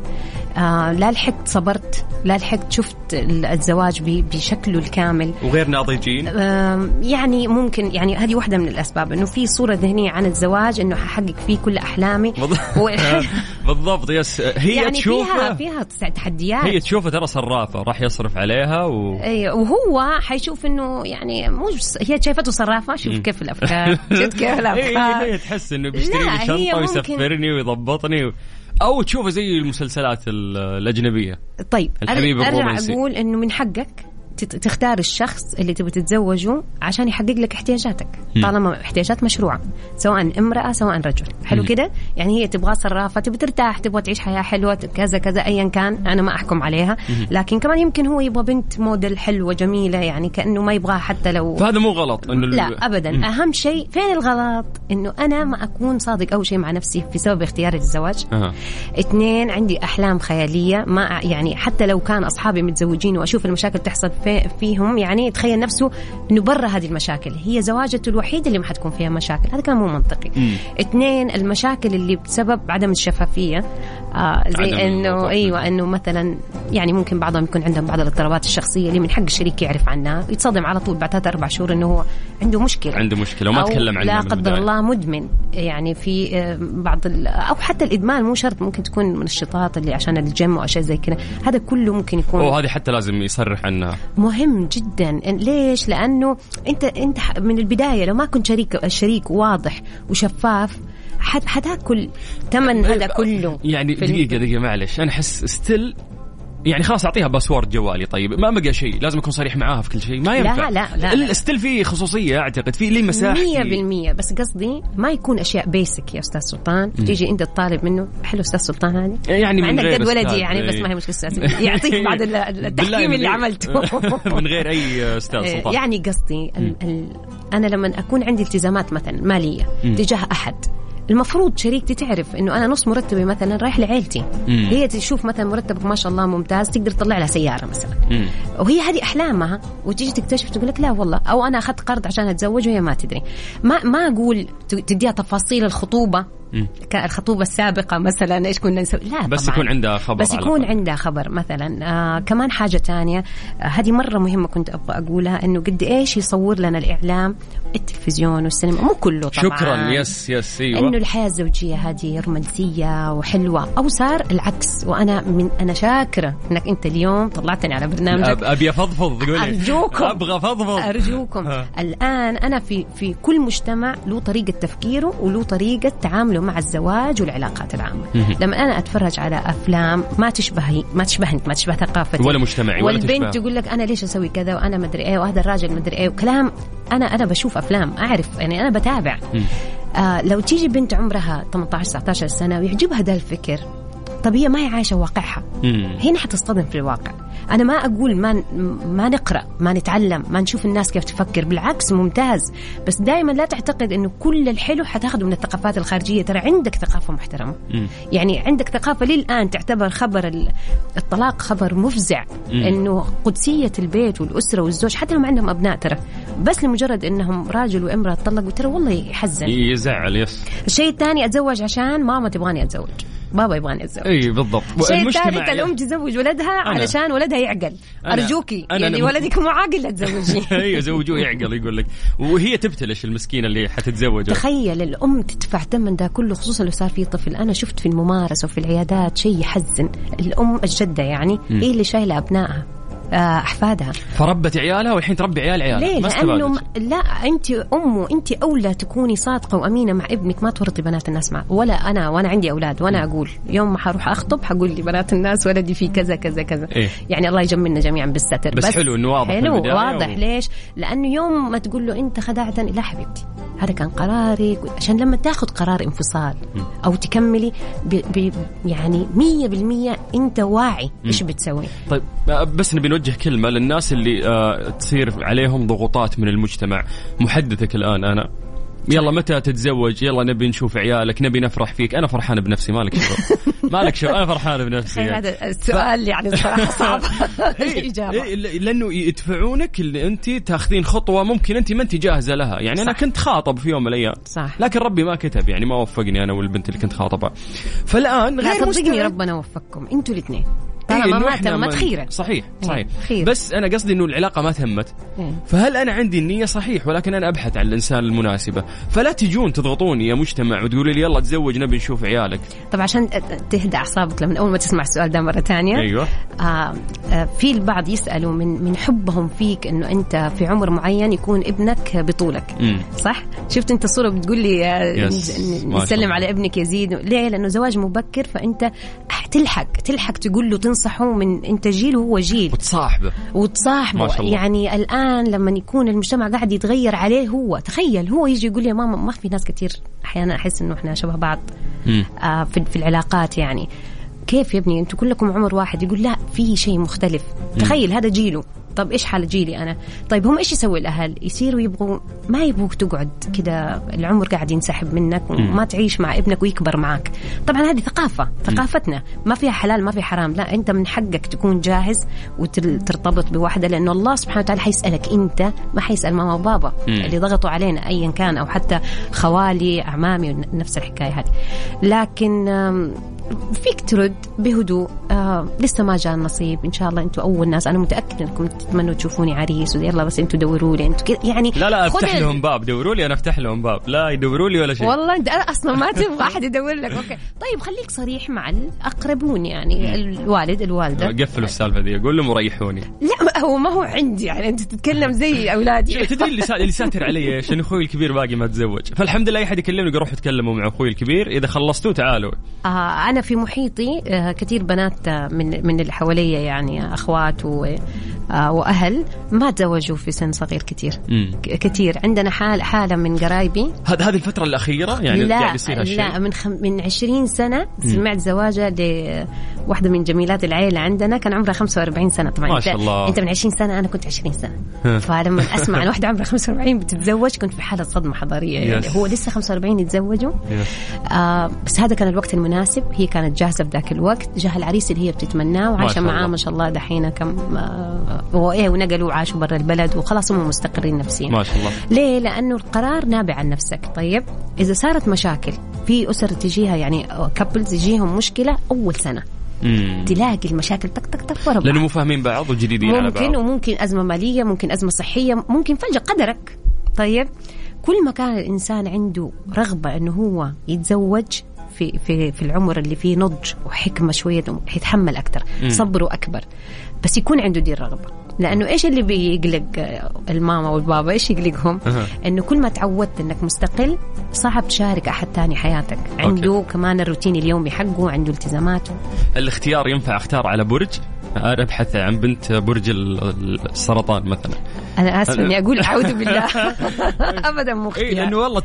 آه لا لحقت صبرت لا لحقت شفت الزواج بشكله الكامل. وغير ناضجين يعني ممكن يعني هذه واحدة من الأسباب إنه في صورة ذهنية عن الزواج إنه ححقق فيه كل أحلامي. و... بالضبط يس. هي يعني تشوفه. فيها فيها تحديات. هي تشوفه ترى صرافة راح يصرف عليها و وهو حيشوف إنه يعني مو هي شايفته صرافة شوف كيف الأفكار. شفت كيف الأفكار. هي تحس إنه بيشتري لي ممكن- ويسفرني ويضبطني و... أو تشوفه زي المسلسلات ال- الأجنبية طيب الحبيب الرومانسي. أقول إنه من حقك تختار الشخص اللي تبي تتزوجه عشان يحقق لك احتياجاتك. طالما احتياجات مشروعة سواء امرأة سواء رجل. حلو كده؟ يعني هي تبغى صرافة تبي ترتاح تبغى تعيش حياة حلوة كذا كذا ايا كان. أنا ما أحكم عليها. لكن كمان يمكن هو يبغى بنت موديل حلوة جميلة يعني كأنه ما يبغاها حتى لو فهذا مو غلط إنه لا ابدا. أهم شيء فين الغلط؟ إنه أنا ما أكون صادق أول شيء مع نفسي بسبب اختياري للزواج أها. اثنين عندي أحلام خيالية ما يعني حتى لو كان أصحابي متزوجين وأشوف المشاكل تحصل في فيهم. يعني يتخيل نفسه إنه برا هذه المشاكل. هي زواجته الوحيدة اللي ما حتكون فيها مشاكل. هذا كلام مو منطقي. اثنين المشاكل اللي بسبب عدم الشفافية. آه زي انه. أيوه إنه مثلا يعني ممكن بعضهم يكون عندهم بعض الاضطرابات الشخصية اللي من حق الشريك يعرف عنها. يتصدم على طول بعد ثلاث أربع شهور إنه هو عنده مشكلة. عنده مشكلة وما تكلم عنها لا قدر. الله مدمن. يعني في آه، بعض أو حتى الإدمان مو شرط ممكن تكون منشطات اللي عشان الجيم واشياء زي كذا. هذا كله ممكن يكون أوه هذه حتى لازم يصرح عنها. مهم جدا. ليش؟ لأنه انت أنت من البداية لو ما كنت شريك الشريك واضح وشفاف حت حتأكل ثمن هذا كله يعني دقيقة دقيقة معلش. أنا أحس still يعني خلاص أعطيها password جوالي طيب ما بقى شيء لازم أكون صريح معاها في كل شيء ما ينفع. لا، لا، لا. still في خصوصية أعتقد في لي مساحة. مية بالمية بس قصدي ما يكون أشياء basic يا أستاذ سلطان. تيجي أنت تطالب منه حلو أستاذ سلطان هذه. يعني غير قد ولدي يعني بس. ما هي مشكلة أستاذ. يعطيك بعد التحكيم اللي عملته. من غير أي أستاذ سلطان. يعني قصدي ال ال أنا لما أكون عندي التزامات مثلا مالية تجاه أحد المفروض شريكتي تعرف إنه أنا نص مرتبي مثلا رايح لعيلتي مم. هي تشوف مثلا مرتبك ما شاء الله ممتاز تقدر تطلع لها سيارة مثلا مم. وهي هذه أحلامها وتيجي تكتشف تقول لك لا والله أو أنا أخذت قرض عشان أتزوج وهي ما تدري ما ما أقول تديها تفاصيل الخطوبة مم. كالخطوبة السابقة مثلا إيش كنا نسوي؟ لا بس طبعاً. يكون عندها خبر بس يكون. عندها خبر مثلا. آه كمان حاجة تانية آه هذه مرة مهمة كنت أبغى أقولها إنه قد إيش يصور لنا الإعلام التلفزيون والسينما مو كله طبعا. شكرا. yes yes أيوه. إنه الحياة الزوجية هذه رومانسية وحلوة أو صار العكس. وأنا من أنا شاكرة إنك أنت اليوم طلعتني على برنامجك. أب- أبي أفضفض قولي. أرجوكم. أبغى أفضفض. أرجوكم. الآن أنا في في كل مجتمع له طريقة تفكيره وله طريقة تعامله. مع الزواج والعلاقات العامة. لما أنا أتفرج على أفلام ما تشبه ما تشبهني ما تشبه ثقافتي. ولا مجتمعي ولا والبنت تشبه. تقول لك أنا ليش أسوي كذا وأنا مدري إيه وهذا الراجل مدري إيه وكلام. أنا أنا بشوف أفلام أعرف يعني أنا بتابع. آه لو تيجي بنت عمرها 18 19 سنة ويعجبها ده الفكر طب هي ما هي عايشة واقعها. هنا حتصطدم في الواقع. أنا ما أقول ما ما نقرأ ما نتعلم ما نشوف الناس كيف تفكر بالعكس ممتاز. بس دائما لا تعتقد إنه كل الحلو حتاخذه من الثقافات الخارجية. ترى عندك ثقافة محترمة. يعني عندك ثقافة للآن تعتبر خبر ال- الطلاق خبر مفزع. إنه قدسية البيت والأسرة والزوج حتى لو ما عندهم أبناء ترى. بس لمجرد إنهم راجل وإمرأة طلقوا ترى والله يحزن. يزعل يس. الشيء الثاني أتزوج عشان ماما تبغاني أتزوج. بابا يبغاني اتزوج إي بالضبط. الشيء الثالث الأم تزوج ولدها علشان ولدها يعقل. أنا- أرجوكي أنا يعني لما- ولدك مو عاقل لا تزوجيه. أيوه زوجوه يعقل يقول لك. وهي تبتلش المسكينة اللي حتتزوج تخيل الأم تدفع ثمن ده كله خصوصا لو صار في طفل. أنا شفت في الممارسة وفي العيادات شيء يحزن. الأم الجده يعني هي اللي شايلة أبنائها. أحفادها. فربت عيالها والحين تربي عيال عيالها. ليه؟ ما لأنه م-. لا أنت امه أنت أولى تكوني صادقة وأمينة مع ابنك ما تورطي بنات الناس معه ولا أنا وأنا عندي أولاد وأنا أقول يوم ما حروح أخطب حقول لي بنات الناس ولدي فيه كذا كذا كذا. إيه. يعني الله يجملنا جميعا بالستر. بس حلو إنه واضح حلو واضح. و- ليش؟ لأنه يوم ما تقول له أنت خدعتني لا حبيبتي هذا كان قرارك. عشان لما تاخذ قرار انفصال أو تكملي ب ب يعني 100% أنت واعي إيش بتسوي. طيب آه، بس نبي نوجه كلمة للناس اللي آه، تصير عليهم ضغوطات من المجتمع. محدثك الآن أنا. يلا متى تتزوج؟ يلا نبي نشوف عيالك نبي نفرح فيك. أنا فرحان بنفسي مالك شغل مالك شغل أنا فرحان بنفسي يعني. هذا السؤال يعني صراحة صعب. إيه، الإجابة. إيه، لأنه يدفعونك اللي أنت تاخذين خطوة ممكن أنت ما أنت جاهزة لها. يعني أنا صح. كنت خاطب في يوم من الأيام. صح. لكن ربي ما كتب يعني ما وفقني أنا والبنت اللي كنت خاطبها. فالآن لا غير صدقني. ربنا وفقكم أنتوا الاثنين. طالما إنه ما تمت خيره صحيح صحيح إيه، خير. بس أنا قصدي إنه العلاقة ما تمت إيه. فهل أنا عندي النية؟ صحيح ولكن أنا أبحث عن الإنسان المناسبة. فلا تجون تضغطوني يا مجتمع وتقولوا لي يلا تزوج نبي نشوف عيالك. طب عشان تهدى أعصابك لما أول ما تسمع السؤال ده مرة ثانية. أيوه. آه آه في البعض يسألوا من من حبهم فيك إنه أنت في عمر معين يكون ابنك بطولك. مم. صح؟ شفت أنت الصورة بتقول لي آه، نسلم. على ابنك يزيد. ليه؟ لأنه زواج مبكر فأنت تلحق تلحق تقول له تنصحه من انت جيل وهو جيل. وتصاحبه. وتصاحبه. ما شاء الله. يعني الآن لما يكون المجتمع قاعد يتغير عليه هو. تخيل هو يجي يقول لي يا ماما ما في ناس كثير أحيانا أحس إنه إحنا شبه بعض. آه في, في العلاقات يعني. كيف يا ابني؟ أنتوا كلكم عمر واحد. يقول لا في شيء مختلف. تخيل هذا جيله. طب إيش حال جيلي أنا؟ طيب هم إيش يسوي الأهل؟ يصيروا يبغوا ما يبغوك تقعد كده العمر قاعد ينسحب منك وما تعيش مع ابنك ويكبر معك طبعا هذه ثقافة ثقافتنا. ما فيها حلال ما فيها حرام. لا أنت من حقك تكون جاهز وترتبط بواحدة لأنه الله سبحانه وتعالى حيسألك أنت ما حيسأل ماما وبابا اللي ضغطوا علينا ايا كان أو حتى خوالي أعمامي نفس الحكاية هذه. لكن فيك ترد بهدوء. آه لسه ما جاء النصيب. إن شاء الله أنتم أول ناس. أنا متأكدة إنكم تتمنوا تشوفوني عريس. يلا بس أنتم دوروا لي. أنتم يعني لا لا أفتح لهم باب. دوروا لي أنا أفتح لهم باب. لا يدوروا لي ولا شيء. والله انت أصلا ما تبغى احد يدور لك. أوكي. طيب خليك صريح مع الأقربون يعني الوالد الوالدة. قفلوا السالفة دي. قول لهم ريحوني لا هو ما هو عندي. يعني أنت تتكلم زي أولادي. تدري اللي. اللي ساتر علي إيش؟ إن أخوي الكبير باقي ما تزوج، فالحمد لله أي أحد يكلمني يقول روحوا تكلموا مع أخوي الكبير، إذا خلصتوا تعالوا. آه أنا في محيطي آه كثير بنات آه من من اللي حواليا يعني أخوات و آه وأهل ما تزوجوا في سن صغير كثير كثير عندنا حال حالة من قرايبي. هذا هذه الفترة الأخيرة يعني لا قاعد يصير هالشيء؟ لا من خم من 20 سنة سمعت زواجة لواحدة من جميلات العيلة عندنا كان عمرها 45 سنة طبعا. ما شاء الله. أنت من 20 سنة أنا كنت 20 سنة. ها. فلما أسمع عن واحدة عمرها 45 بتتزوج كنت في حالة صدمة حضارية. يعني. هو لسه 45 يتزوجوا. آه بس هذا كان الوقت المناسب. هي كانت جاهزة بذاك الوقت. جاء العريس اللي هي بتتمناه وعايشة شاء معاه. ما شاء الله دحين كم آه ونقلوا وعاشوا برا البلد وخلاص هم مستقرين نفسيا ما شاء الله. ليه؟ لأنه القرار نابع عن نفسك طيب إذا صارت مشاكل في أسر تجيها يعني كابلز يجيهم مشكلة أول سنة مم. تلاقي المشاكل طق طق طق ورا. لأنه مو فاهمين بعض وجديدين على ممكن بعض. وممكن أزمة مالية ممكن أزمة صحية ممكن فجأة قدرك طيب كل ما كان الإنسان عنده رغبة أنه هو يتزوج في في في العمر اللي فيه نضج وحكمة شوية حيتحمل أكثر صبره أكبر بس يكون عنده دي الرغبة. لأنه إيش اللي بيقلق الماما والبابا؟ إيش يقلقهم؟ أها. أنه كل ما تعودت أنك مستقل صعب تشارك أحد تاني حياتك. عنده كمان الروتين اليومي حقه عنده التزاماته. الاختيار ينفع أختار على برج؟ أنا أبحث عن بنت برج ال- السرطان مثلا. أنا آسفة إني أقول أعوذ بالله. أبدا مو اختيار. لأنه والله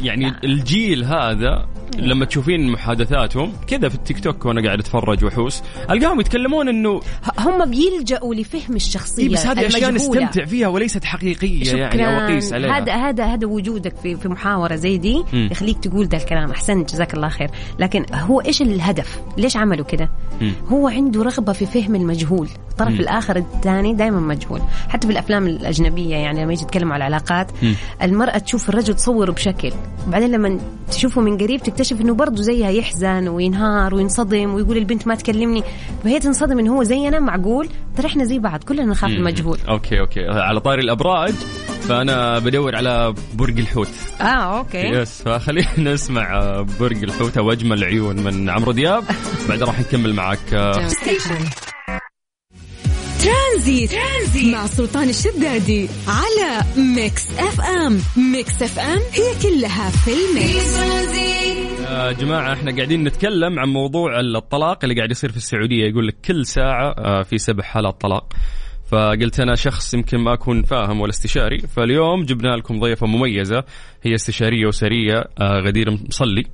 يعني الجيل هذا لما تشوفين محادثاتهم كذا في التيك توك وأنا قاعد أتفرج وحوس ألقاهم يتكلمون إنه هم بيلجأوا لفهم الشخصية إيه بس هذه أشياء. نستمتع فيها وليست حقيقية يعني أو أقيس عليها. هذا هذا هذا وجودك في في محاورة زي دي. يخليك تقول ده الكلام. أحسنت جزاك الله خير. لكن هو إيش الهدف؟ ليش عملوا مم. هو عنده رغبة في فهم المجهول الطرف مم. الآخر الثاني دائما مجهول. حتى في الأفلام الأجنبية يعني لما يجي يتكلموا على العلاقات مم. المرأة تشوف الرجل تصوره بشكل. بعدين لما تشوفه من قريب تكتشف إنه برضه زيها يحزن وينهار وينصدم ويقول البنت ما تكلمني. فهي تنصدم انه هو زينا معقول؟ ترى إحنا زي بعض كلنا نخاف مم. المجهول okay okay. على طاري الأبراج فأنا بدور على برج الحوت. آه okay. yes فخلينا نسمع آه، برج الحوت أو اجمل عيون من عمرو دياب. بعد راح نكمل معك آه، ترانزيت, ترانزيت. مع سلطان الشدادي على Mix FM. Mix FM هي كلها في ال mix. ترانزيت. يا جماعة إحنا قاعدين نتكلم عن موضوع الطلاق اللي قاعد يصير في السعودية. يقول لك كل ساعة آه، في سبع حالات طلاق فقلت أنا شخص يمكن ما أكون فاهم ولا استشاري. فاليوم جبنا لكم ضيفة مميزة. هي استشارية أسرية آه، غدير مصلي.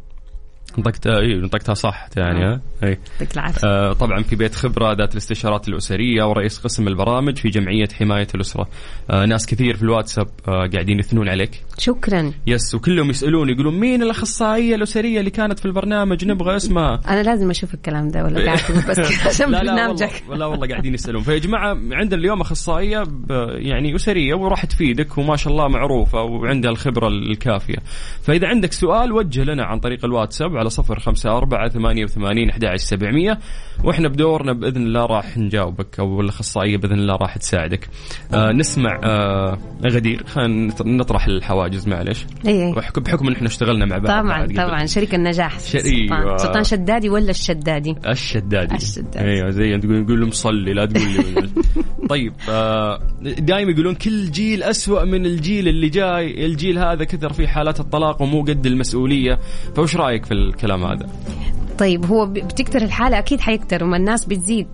نطقتها إي نطقتها صح يعني ها؟ إي. يعطيك العافية. آه، طبعا في بيت خبرة ذات الاستشارات الأسرية ورئيس قسم البرامج في جمعية حماية الأسرة. آه، ناس كثير في الواتساب آه، قاعدين يثنون عليك. شكرا. يس وكلهم يسألون يقولون مين الأخصائية الأسرية اللي كانت في البرنامج؟ نبغى اسمها. أنا لازم أشوف الكلام ده ولا قاعد بس عشان لا لا برنامجك. والله, لا والله قاعدين يسألون. فيا جماعة عندنا اليوم أخصائية ب- يعني أسرية وراح تفيدك وما شاء الله معروفة وعندها الخبرة الكافية. فإذا عندك سؤال وجه لنا عن طريق الواتساب على صفر خمسة أربعة ثمانية وثمانين أحد سبعمية. وإحنا بدورنا بإذن الله راح نجاوبك أو الأخصائية بإذن الله راح تساعدك. آه نسمع آه غدير خلينا نطرح الحواجز معلش إيه بحكم بحكم إن إحنا اشتغلنا مع بعض. طبعا. طبعا. شريك النجاح. سلطان. سلطان شدادي ولا الشدادي؟ الشدادي. الشدادي. أيوه زي تقول تقول مصلي لا تقول لي طيب آه دائما يقولون كل جيل أسوأ من الجيل اللي جاي. الجيل هذا كثر فيه حالات الطلاق ومو قد المسؤولية. فوش رأيك في الكلام هذا طيب هو بتكتر الحالة أكيد حيكتر وما الناس بتزيد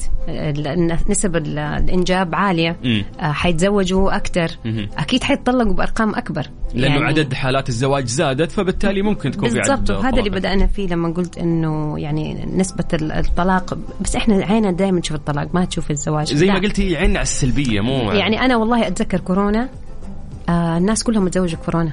نسب ال- الإنجاب عالية. آه، حيتزوجوا أكتر مهم. أكيد حيتطلقوا بأرقام أكبر لأنه يعني عدد حالات الزواج زادت فبالتالي ممكن تكون في عدد بالضبط وهذا اللي. بدأنا فيه لما قلت إنه يعني نسبة ال- الطلاق بس إحنا عينا دائما تشوف الطلاق ما تشوف الزواج زي ما. قلتي عين على السلبية مو يعني أنا والله أتذكر كورونا آه الناس كلهم تزوجوا كورونا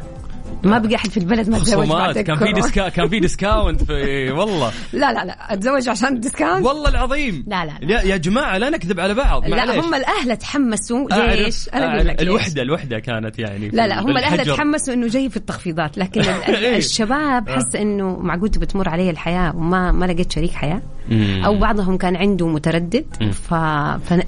ما بقى أحد في البلد ما تزوج بعد كان في. disco- كان في discount في والله لا لا لا أتزوج عشان ال discount والله العظيم لا، لا، لا. يا, جماعة لا نكذب على بعض لا معليش. هم الأهل تحمسوا ليش؟ أنا أقول. لك ليش. الوحده الوحدة كانت يعني لا لا هم الأهل. تحمسوا إنه جاي في التخفيضات لكن إيه. الشباب حس إنه معقول تبي تمر علي الحياة وما ما لقيت شريك حياة مم. أو بعضهم كان عنده متردد ف...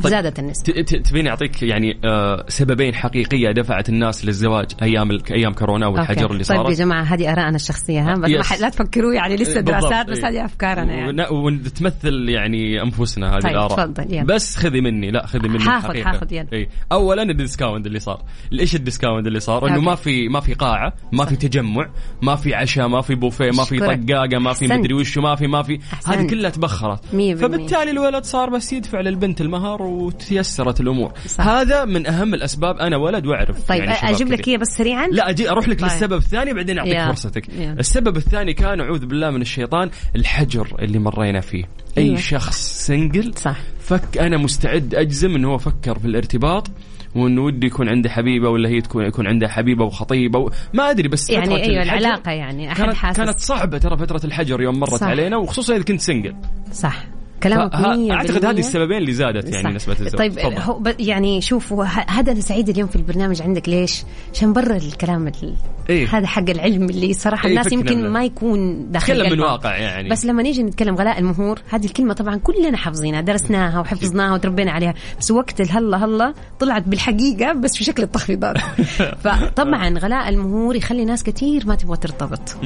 فزادت النسبة تبيني أعطيك يعني آه سببين حقيقية دفعت الناس للزواج أيام أيام كورونا والحجر okay. اللي طيب صارت يا جماعة هذه آرائنا الشخصية ها بس yes. لا تفكروا يعني لسه بالضبط. دراسات بس إيه. هذه أفكارنا يعني ون- ونتمثل يعني أنفسنا هذه طيب، الآراء تفضل، يلا. بس خذي مني لا خذي مني حاخذ- الحقيقة. حاخذ، يلا. إيه. اولا ال discount اللي صار إيش ال discount اللي صار إنه. ما في ما في قاعة ما في تجمع ما في عشاء ما في بوفيه ما في. طقاقة ما في. مدري وش ما في ما في. هذه كلها تبخرت. فبالتالي الولد صار بس يدفع للبنت المهر وتيسرت الأمور صح. هذا من أهم الأسباب أنا ولد وأعرف طيب يعني أجيب لك. إياه بس سريعا لا أجي أروح لك طيب. للسبب الثاني بعدين أعطيك يا. فرصتك يا. السبب الثاني كان أعوذ بالله من الشيطان الحجر اللي مرينا فيه أي أيوة. شخص سنجل صح. فك أنا مستعد أجزم إنه هو فكر في الارتباط وانه ودي يكون عنده حبيبة ولا هي تكون يكون عندها حبيبة وخطيبة و... ما أدري بس يعني فترة أيوه العلاقة يعني أحد كانت حاسس كانت صعبة ترى فترة الحجر يوم مرت صح. علينا وخصوصا إذا كنت سنجل صح كلامك 100% أعتقد هذه السببين اللي زادت يعني صح. نسبة الزواج طيب. هو يعني شوف هذا أنا سعيد اليوم في البرنامج عندك ليش؟ عشان برا الكلام ال... إيه. هذا حق العلم اللي صراحة إيه، الناس يمكن. ما يكون داخل من. واقع يعني بس لما نيجي نتكلم غلاء المهور هذه الكلمة طبعا كلنا حافظينها درسناها وحفظناها وتربينا عليها بس وقت الهلا هلا طلعت بالحقيقة بس في شكل التخفيضات فطبعا غلاء المهور يخلي ناس كثير ما تبغى ترتبط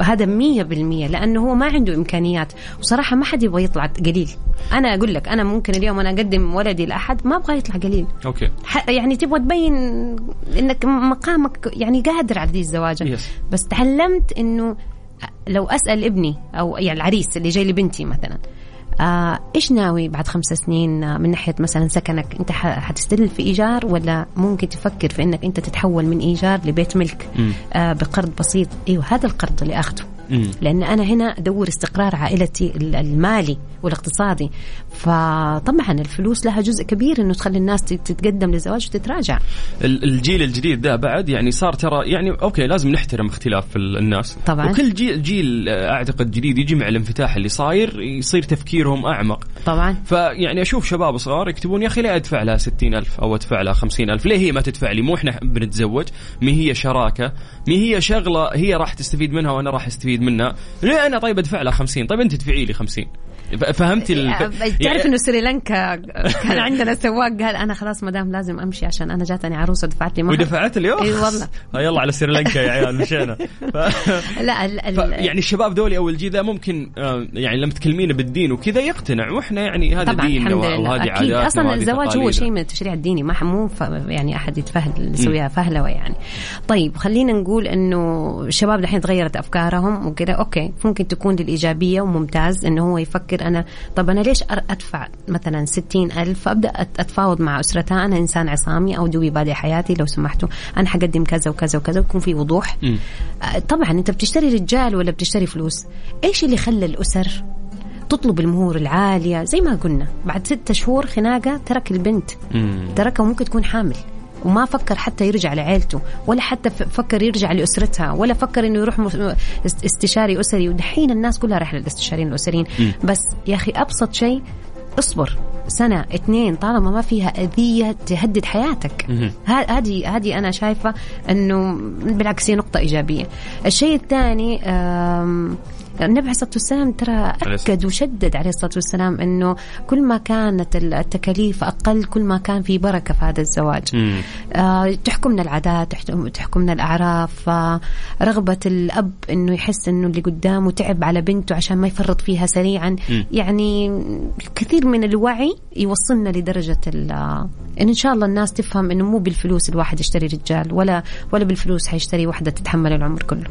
هذا مية بالمية لأنه هو ما عنده إمكانيات وصراحة ما حد يبغى يطلع قليل. أنا أقول لك أنا ممكن اليوم أنا أقدم ولدي لأحد ما أبغى يطلع قليل. okay. يعني تبغى تبين إنك مقامك يعني قادر على ذي الزواجه yes. بس تعلمت إنه لو أسأل ابني أو يعني العريس اللي جاي لبنتي مثلا آه إيش ناوي بعد خمس سنين آه، من ناحية مثلا سكنك؟ أنت حتستدل في إيجار ولا ممكن تفكر في إنك أنت تتحول من إيجار لبيت ملك؟ آه بقرض بسيط. إيوه هذا القرض اللي أخذه. مم. لأن أنا هنا أدور استقرار عائلتي ال- المالي والاقتصادي. فطبعا الفلوس لها جزء كبير إنه تخلي الناس تت- تتقدم للزواج وتتراجع. ال- الجيل الجديد ده بعد يعني صار ترى يعني okay لازم نحترم اختلاف ال- الناس. طبعاً. وكل جيل جيل أعتقد جديد يجي مع الانفتاح اللي صاير يصير تفكيرهم أعمق. طبعا. فيعني أشوف شباب صغار يكتبون يا أخي ليه أدفع لها ستين ألف أو أدفع لها خمسين ألف. ليه هي ما تدفع لي؟ مو إحنا بنتزوج. مي هي شراكة. مي هي شغلة هي راح تستفيد منها وأنا راح أستفيد منها. ليه أنا طيب أدفع لها خمسين؟ طيب أنت تدفعي لي خمسين. ف- فهمتي ال... تعرف يعني- إنه سريلانكا كان عندنا سواق قال أنا خلاص مدام لازم أمشي عشان أنا جاتني عروسه دفعت لي مهر. ودفعت اليوم إي والله. يلا على سريلانكا يا عيال مشينا. ف... لا ال ال ف... يعني الشباب ذولي أو الجيل ذا ممكن آه، يعني لما تكلمينه بالدين وكذا يقتنع وإحنا يعني هذا ديننا وهذه عاداتنا أصلا الزواج هو. شيء من التشريع الديني ما مو ف- يعني أحد يتفهل يسويها فهلوة يعني. طيب خلينا نقول إنه الشباب الحين تغيرت أفكارهم وكذا. أوكي ممكن تكون للإيجابية وممتاز إنه هو يفكر أنا طب أنا ليش أدفع مثلا ستين ألف فأبدأ أت- أتفاوض مع أسرتها؟ أنا إنسان عصامي أو دوي بادئ حياتي لو سمحتوا. أنا حقدم كذا وكذا وكذا ويكون في وضوح. مم. آه، طبعا أنت بتشتري رجال ولا بتشتري فلوس؟ إيش اللي خلى الأسر تطلب المهور العالية؟ زي ما قلنا بعد ستة شهور خناقة ترك البنت. تركها وممكن تكون حامل. وما فكر حتى يرجع لعيلته ولا حتى فكر يرجع لأسرتها ولا فكر إنه يروح استشاري أسري. ودحين الناس كلها رايحة للاستشاريين الأسريين. بس يا أخي أبسط شيء اصبر. سنة اثنين طالما ما فيها أذية تهدد حياتك. هذه هذه أنا شايفة أنه بالعكس هي نقطة إيجابية. الشيء الثاني النبي عليه الصلاة والسلام ترى أكد وشدد عليه الصلاة والسلام أنه كل ما كانت التكاليف أقل كل ما كان في بركة في هذا الزواج. آه، تحكمنا العادات تحكم- تحكمنا الأعراف آه، رغبة الأب أنه يحس أنه اللي قدامه تعب على بنته عشان ما يفرط فيها سريعا مم. يعني كثير من الوعي يوصلنا لدرجة إن إن شاء الله الناس تفهم أنه مو بالفلوس الواحد يشتري رجال ولا ولا بالفلوس حيشتري واحدة تتحمل العمر كله.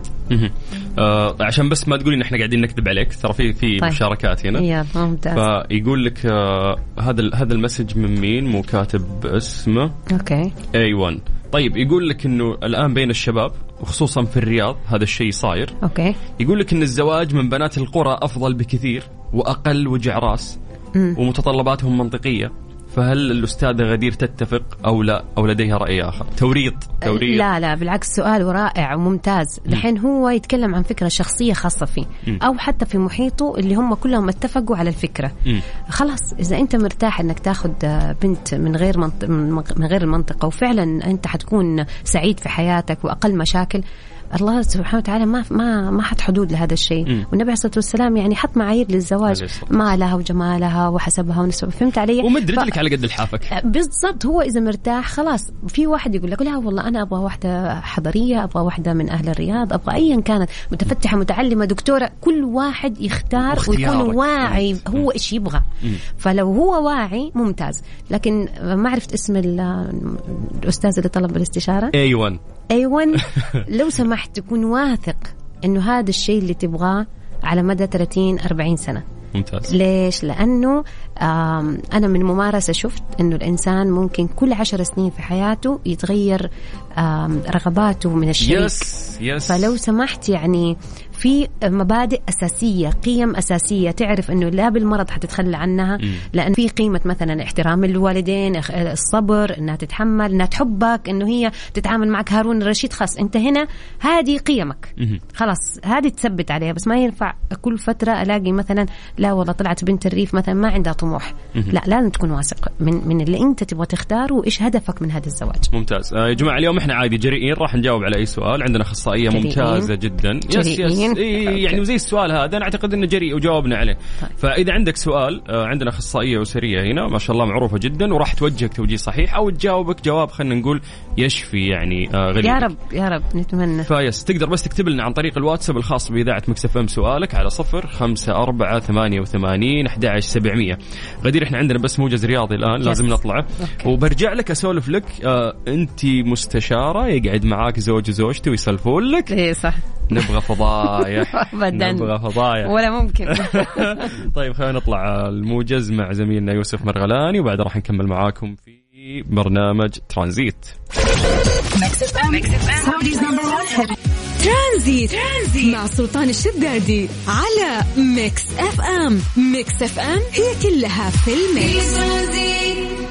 آه عشان بس ما تقولي إن إحنا قاعدين نكذب عليك. ترى في في طيب. مشاركات هنا. يلا ممتاز. فيقول لك آه هذا هذا المسج من مين؟ مو كاتب اسمه. okay. أيوه طيب يقول لك إنه الآن بين الشباب وخصوصا في الرياض هذا الشيء صاير. okay. يقول لك إن الزواج من بنات القرى أفضل بكثير وأقل وجع راس. ومتطلباتهم منطقية. فهل الأستاذة غدير تتفق أو لا؟ أو لديها رأي آخر؟ توريط توريط. لا لا بالعكس سؤال رائع وممتاز. الحين هو يتكلم عن فكرة شخصية خاصة فيه. أو حتى في محيطه اللي هم كلهم اتفقوا على الفكرة. خلاص إذا أنت مرتاح أنك تاخذ بنت من غير منطق من غير المنطقة وفعلا أنت حتكون سعيد في حياتك وأقل مشاكل الله سبحانه وتعالى ما ما ما حط حدود لهذا الشيء. والنبي عليه الصلاة والسلام يعني حط معايير للزواج. مالها وجمالها وحسبها ونسبها. فهمت علي؟ ومد ف- رجلك على قد لحافك بالضبط. هو إذا مرتاح خلاص. في واحد يقول لك لا والله أنا أبغى واحدة حضرية أبغى واحدة من أهل الرياض أبغى ايا كانت. متفتحة متعلمة دكتورة. كل واحد يختار ويكون. واعي. هو إيش يبغى. فلو هو واعي ممتاز. لكن ما عرفت اسم ال- الأستاذ اللي طلب الاستشارة؟ A1 ايوان لو سمحت تكون واثق إنه هذا الشيء اللي تبغاه على مدى 30 40 سنة. ممتاز. ليش؟ لأنه أنا من ممارسة شفت أنه الإنسان ممكن كل عشر سنين في حياته يتغير رغباته من الشريك. يس يس فلو سمحت يعني في مبادئ أساسية قيم أساسية تعرف أنه لا بالمرض حتتخلى عنها. لأن في قيمة مثلا احترام الوالدين الصبر أنها تتحمل أنها تحبك أنه هي تتعامل معك هارون الرشيد خلاص أنت هنا هذه قيمك. خلاص هذه تثبت عليها بس ما ينفع كل فترة ألاقي مثلا لا والله طلعت بنت الريف مثلا ما عندها طموح لا لازم تكون واثق من من اللي أنت تبغى تختاره وإيش هدفك من هذا الزواج ممتاز آه يا جماعة اليوم إحنا عادي جريئين راح نجاوب على أي سؤال عندنا أخصائية جريئين. ممتازة جدا yes yes جريئين. إيه okay. يعني وزي السؤال هذا أنا أعتقد إنه جريء وجاوبنا عليه. طيب. فإذا عندك سؤال آه عندنا أخصائية أسرية هنا ما شاء الله معروفة جدا وراح توجهك توجيه صحيح أو تجاوبك جواب خلينا نقول يشفي يعني آه غريب. يا رب يا رب نتمنى. فا yes تقدر بس تكتب لنا عن طريق الواتساب الخاص بإذاعة ميكس أف أم سؤالك على صفر خمسة أربعة ثمانية وثمانين أحد عشر سبعمية. غدير إحنا عندنا بس موجز رياضي الآن Yes. لازم نطلعه. وبرجع لك أسولف لك آه أنت مستشارة يقعد معاك زوج وزوجته ويسولفون لك. إيه صح. نبغى فضايح. أبداً. نبغى فضايح. ولا ممكن. طيب خلينا نطلع الموجز مع زميلنا يوسف مرغلاني وبعد راح نكمل معاكم في برنامج ترانزيت. ترانزيت. ترانزيت مع سلطان الشدادي على ميكس أف أم. ميكس أف أم هي كلها في في الميكس. ترانزيت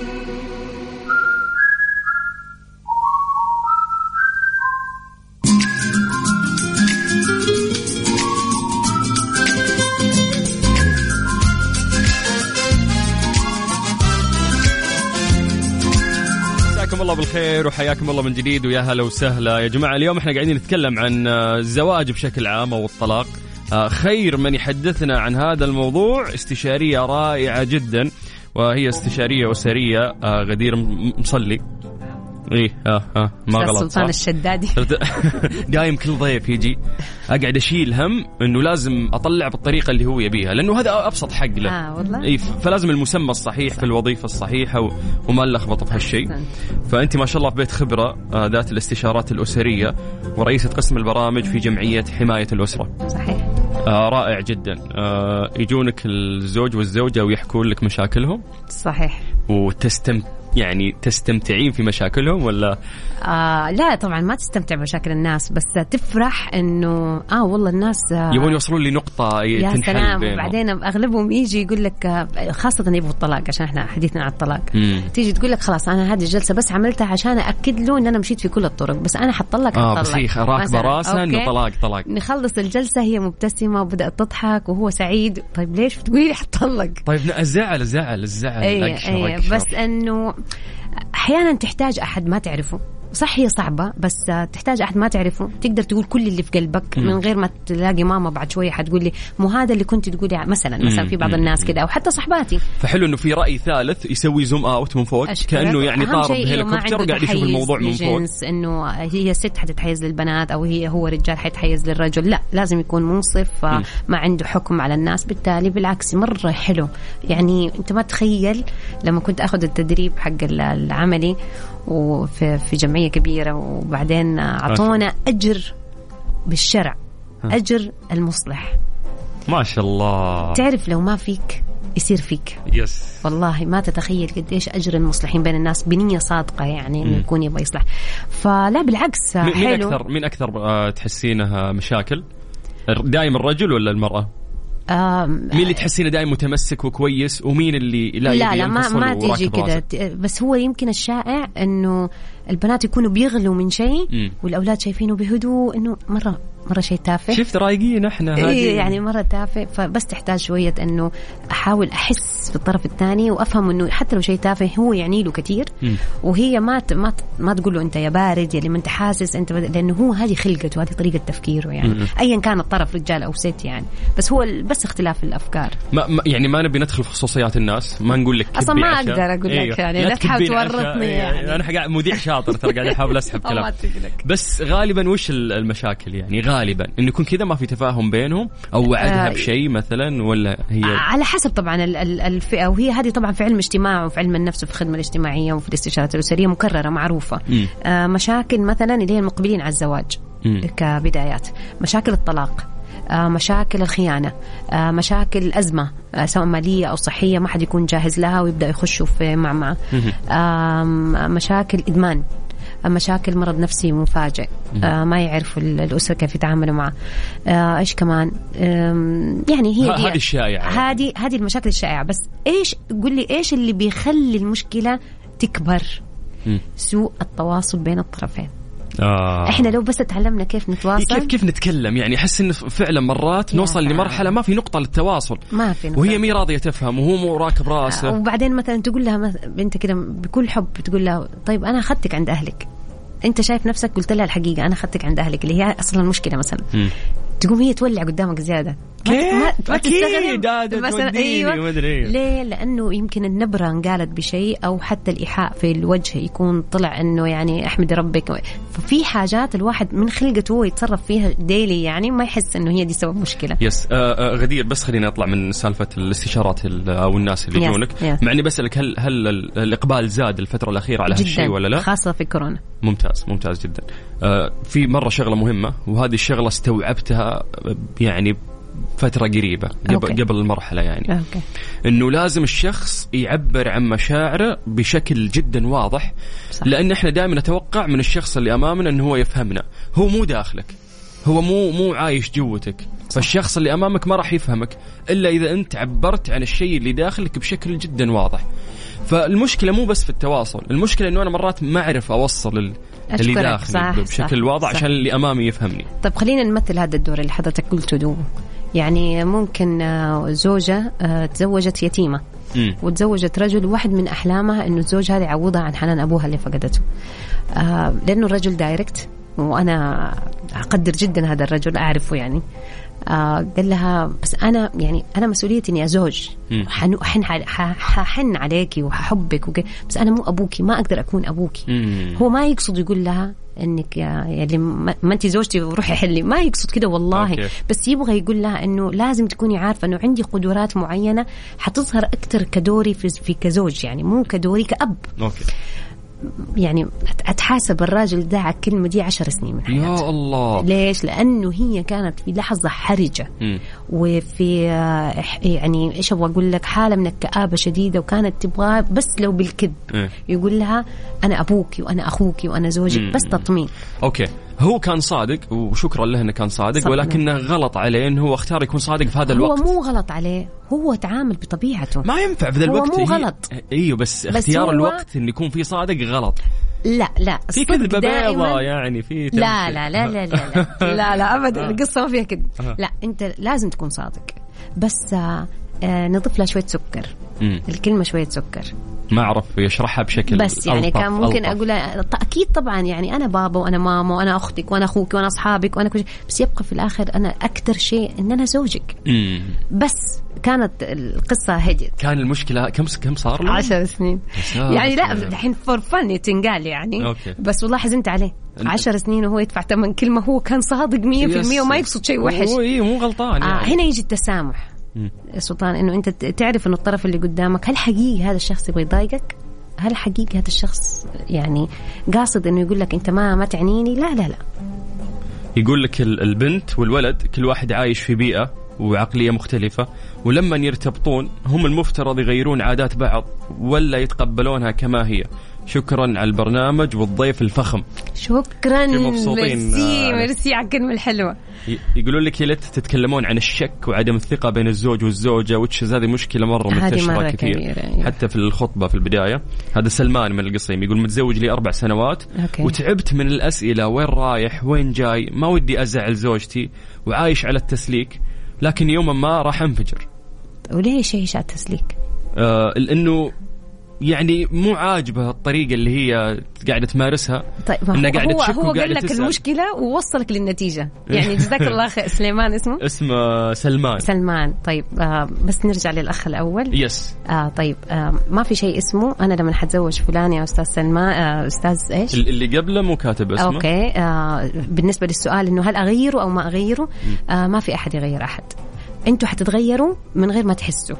الله بالخير وحياكم الله من جديد ويا هلا وسهلا. يا جماعة اليوم إحنا قاعدين نتكلم عن آه، الزواج بشكل عام أو الطلاق. آه، خير من يحدثنا عن هذا الموضوع استشارية رائعة جدا وهي استشارية أسرية آه، غدير مصلي. إيه آه آه ما غلط سلطان صح؟ الشدادي؟ دايم كل ضيف يجي. أقعد أشيل هم إنه لازم أطلع بالطريقة اللي هو يبيها لأنه هذا أبسط حق له. آه والله. اي فلازم المسمى الصحيح في الوظيفة الصحيحة و- وما نلخبط في هالشيء. أحسنت. فأنت ما شاء الله في بيت خبرة آه، ذات الاستشارات الأسرية ورئيسة قسم البرامج في جمعية حماية الأسرة. صحيح. آه رائع جدا. آه يجونك الزوج والزوجة ويحكون لك مشاكلهم. صحيح. وتستم يعني تستمتعين في مشاكلهم ولا آه لا طبعا ما تستمتع بمشاكل الناس بس تفرح إنه آه والله الناس آه يبون يوصلون لنقطة يا سلام بينهم وبعدين أغلبهم يجي يقول لك آه، خاصة يبغوا الطلاق عشان إحنا حديثنا عن الطلاق مم. تيجي تقول لك خلاص أنا هذه الجلسة بس عملتها عشان ااكد له إن أنا مشيت في كل الطرق بس أنا حطلق آه حطلق بس هي راكبة مثلاً. راسها إنه؟ طلاق طلاق نخلص الجلسة هي مبتسمة وبدأت تضحك وهو سعيد طيب ليش بتقولي لي حطلق طيب لا، الزعل الزعل الزعل اي أقشر. بس إنه أحيانا تحتاج أحد ما تعرفه. صح هي صعبة بس تحتاج أحد ما تعرفه. تقدر تقول كل اللي في قلبك من غير ما تلاقي ماما بعد شوية حتقول لي مو هذا اللي كنت تقولي مثلا مثلا في بعض. الناس كده أو حتى صحباتي. فحلو إنه في رأي ثالث يسوي zoom out من فوق أشكرك. كأنه يعني طار إنه بهليكوبتر وقاعد يشوف الموضوع من فوق. إنه هي ست حتتحيز للبنات أو هي هو رجال حيتحيز للرجل. لا لازم يكون منصف آه، ما عنده حكم على الناس. بالتالي بالعكس مرة حلو. يعني أنت ما تخيل لما كنت أخذ التدريب حق ال- العملي وفي في جمعية كبيرة وبعدين أعطونا أجر بالشرع أجر المصلح. ما شاء الله. تعرف لو ما فيك يصير فيك. يس. والله ما تتخيل قديش أجر المصلحين بين الناس بنية صادقة يعني إنه يكون يبغى يصلح. فلا بالعكس مين مين حلو. أكثر مين أكثر آه، تحسينها مشاكل؟ دائما الرجل ولا المرأة؟ مين اللي تحسينه دائما متمسك وكويس؟ ومين اللي لا لا لا ما ما تيجي كذا بس هو يمكن الشائع إنه البنات يكونوا بيغلوا من شيء. والأولاد شايفينه بهدوء إنه مره مرة شيء تافه. شفت رايقين إحنا إيه هذه يعني مرة تافه. فبس تحتاج شوية إنه أحاول أحس في الطرف الثاني وأفهم إنه حتى لو شيء تافه هو يعني له كثير. وهي ما ت- ما ت- ما تقول له أنت يا بارد يا اللي ما أنت حاسس أنت. لأنه هو هذه خلقته هذه طريقة تفكيره يعني. ايا كان الطرف رجال أو ست يعني بس هو ال- بس اختلاف الأفكار ما ما يعني ما نبي ندخل في خصوصيات الناس ما نقول لك كبي ما عشاء. أقدر أقول لك أيوه. يعني، لا تحاول. تورطني أيوه. يعني. أنا قاعد مذيع شاطر ترى قاعد أحاول أسحب كلام. بس غالبا وش ال- المشاكل يعني غالبا انه يكون كذا ما في تفاهم بينهم أو وعدها آه، بشيء مثلا ولا هي على حسب طبعا ال- ال- الفئة. وهي هذه طبعا في علم اجتماع وفي علم النفس وفي الخدمه الاجتماعية وفي الاستشارات الأسرية مكررة معروفة. آه مشاكل مثلا اللي هي المقبلين على الزواج مم. كبدايات. مشاكل الطلاق آه مشاكل الخيانة آه مشاكل الأزمة آه سواء مالية أو صحية ما حد يكون جاهز لها ويبدأ يخشوا في معمعه آم، مشاكل إدمان. مشاكل مرض نفسي مفاجئ. آه ما يعرفوا ال- الأسرة كيف يتعاملوا معه. آه إيش كمان؟ يعني هي هذه الشائعة يعني. هذه هذه المشاكل الشائعة. بس إيش قل لي إيش اللي بيخلي المشكلة تكبر. سوء التواصل بين الطرفين. آه. إحنا لو بس تعلمنا كيف نتواصل كيف كيف نتكلم يعني أحس انه فعلا مرات نوصل. لمرحلة ما في نقطة للتواصل ما في نقطة. وهي مي راضية تفهم وهو مو راكب راسه وبعدين مثلا تقول لها مث- بنت كده بكل حب تقول لها طيب أنا أخذتك عند أهلك أنت شايف نفسك قلت لها الحقيقة أنا أخذتك عند أهلك اللي هي أصلا المشكلة مثلا مم. تقوم هي تولع قدامك زيادة كيف؟ هذا مثلاً،. ومدري إيه. ليه لأنه يمكن النبره انقالت بشيء أو حتى الإيحاء في الوجه يكون طلع إنه يعني احمدي ربك ففي حاجات الواحد من خلقته هو يتصرف فيها ديلي يعني ما يحس إنه هي دي سبب مشكلة yes آه آه غدير بس خليني أطلع من سالفة الاستشارات ال- أو الناس اللي يجونك. مع إني بسألك هل هل ال- الإقبال زاد الفترة الأخيرة على هالشيء ولا لا؟ خاصة في كورونا ممتاز ممتاز جدا. آه في مرة شغلة مهمة وهذه الشغلة استوعبتها يعني فترة قريبة قبل okay. قبل المرحلة يعني. okay. إنه لازم الشخص يعبر عن مشاعره بشكل جدا واضح صح. لأن إحنا دائما نتوقع من الشخص اللي أمامنا إنه هو يفهمنا. هو مو داخلك. هو مو مو عايش جوتك. فالشخص اللي أمامك ما راح يفهمك إلا إذا أنت عبرت عن الشيء اللي داخلك بشكل جدا واضح. فالمشكلة مو بس في التواصل المشكلة إنه أنا مرات ما أعرف أوصل ال- اللي. داخلي صح، بشكل صح، واضح صح. عشان اللي أمامي يفهمني. طيب خلينا نمثل هذا الدور اللي حضرتك قلته دو. يعني ممكن آه، زوجة آه، تزوجت يتيمة مم. وتزوجت رجل واحد من أحلامها أنه الزوج هذا يعوضها عن حنان أبوها اللي فقدته آه، لأنه الرجل direct وأنا أقدر جدا هذا الرجل أعرفه يعني آه قال لها بس أنا يعني أنا مسؤوليتي إني أزوج مم. حن حن حأحن عليكي وححبك okay بس أنا مو أبوكي ما أقدر أكون أبوكي مم. هو ما يقصد يقول لها إنك يا يعني ما ما انت زوجتي روحي حلي. ما يقصد كده والله. okay. بس يبغى يقول لها إنه لازم تكوني عارفة إنه عندي قدرات معينة حتظهر أكثر كدوري في, في كزوج يعني مو كدوري كأب. okay. يعني اتحاسب الراجل ده على الكلمة دي عشر سنين من حياته يا الله ليش؟ لأنه هي كانت في لحظة حرجة مم. وفي آه، يعني إيش أبغى أقول لك حالة من الكآبة شديدة وكانت تبغاه بس لو بالكذب إيه. يقول لها أنا أبوكي وأنا أخوكي وأنا زوجك. بس تطمين okay هو كان صادق وشكرا له إنه كان صادق. ولكنه غلط عليه إنه هو اختار يكون صادق في هذا هو الوقت مو غلط عليه هو تعامل بطبيعته ما ينفع في ذا هو الوقت مو هي- غلط. إيوه بس, بس اختيار هو- الوقت انه يكون فيه صادق غلط لا لا في كذبة بيضاء يعني في لا. لا لا لا لا لا, لا, لا ابدا آه. القصة ما فيها كذب آه. لا أنت لازم تكون صادق بس آه آه نضيف لها شوية سكر. الكلمة شوية سكر ما أعرف يشرحها بشكل بس يعني ألطف- كان ممكن ألطف. أقول أكيد طبعا يعني أنا بابا وأنا ماما وأنا أختك وأنا أخوك وأنا أصحابك وأنا كل شيء بس يبقى في الآخر أنا أكثر شيء إن أنا زوجك مم. بس كانت القصة هديت كان المشكلة كم كم صار له؟ عشر سنين يا يعني لا. الحين فور فن تنقال يعني أوكي. بس والله حزنت عليه أنت- عشر سنين وهو يدفع ثمن كلمة هو كان صادق 100% وما يقصد شيء وحش هو إيه مو غلطان آه يعني. هنا يجي التسامح. سلطان إنه أنت تعرف إنه الطرف اللي قدامك هل حقيقي هذا الشخص يبغى يضايقك؟ هل حقيقي هذا الشخص يعني قاصد إنه يقول لك أنت ما ما تعنيني؟ لا لا لا يقول لك ال- البنت والولد كل واحد عايش في بيئة وعقلية مختلفة ولما يرتبطون هم المفترض يغيرون عادات بعض ولا يتقبلونها كما هي شكرا على البرنامج والضيف الفخم شكرا ميرسي آه. ميرسي على الكلمة الحلوة ي- يقولون لك يا ليت تتكلمون عن الشك وعدم الثقة بين الزوج والزوجة which هذه مشكلة مرة هذه منتشرة مرة كثير كبيرة، أيوة. حتى في الخطبة في البداية هذا سلمان من القصيم يقول متزوج لي أربع سنوات okay. وتعبت من الأسئلة وين رايح وين جاي ما ودي أزعل زوجتي وعايش على التسليك لكن يوما ما راح أنفجر وليش إيش على التسليك؟ آه لأنه يعني مو عاجبه الطريقة اللي هي قاعدة تمارسها. طيب إنها قاعدة هو تشك هو قال لك تسأل. المشكلة ووصلك للنتيجة. يعني جزاك الله خير. سليمان اسمه؟ اسمه سلمان. سلمان. طيب آه بس نرجع للأخ الأول. يس آه طيب آه ما في شيء اسمه. أنا لما حتزوج فلان يا أستاذ سلمان آه أستاذ إيش؟ ال- اللي قبله مو كاتب اسمه. أوكي. آه بالنسبة للسؤال إنه هل أغيره أو ما أغيره؟ آه ما في أحد يغير أحد. أنتوا حتتغيروا من غير ما تحسوا.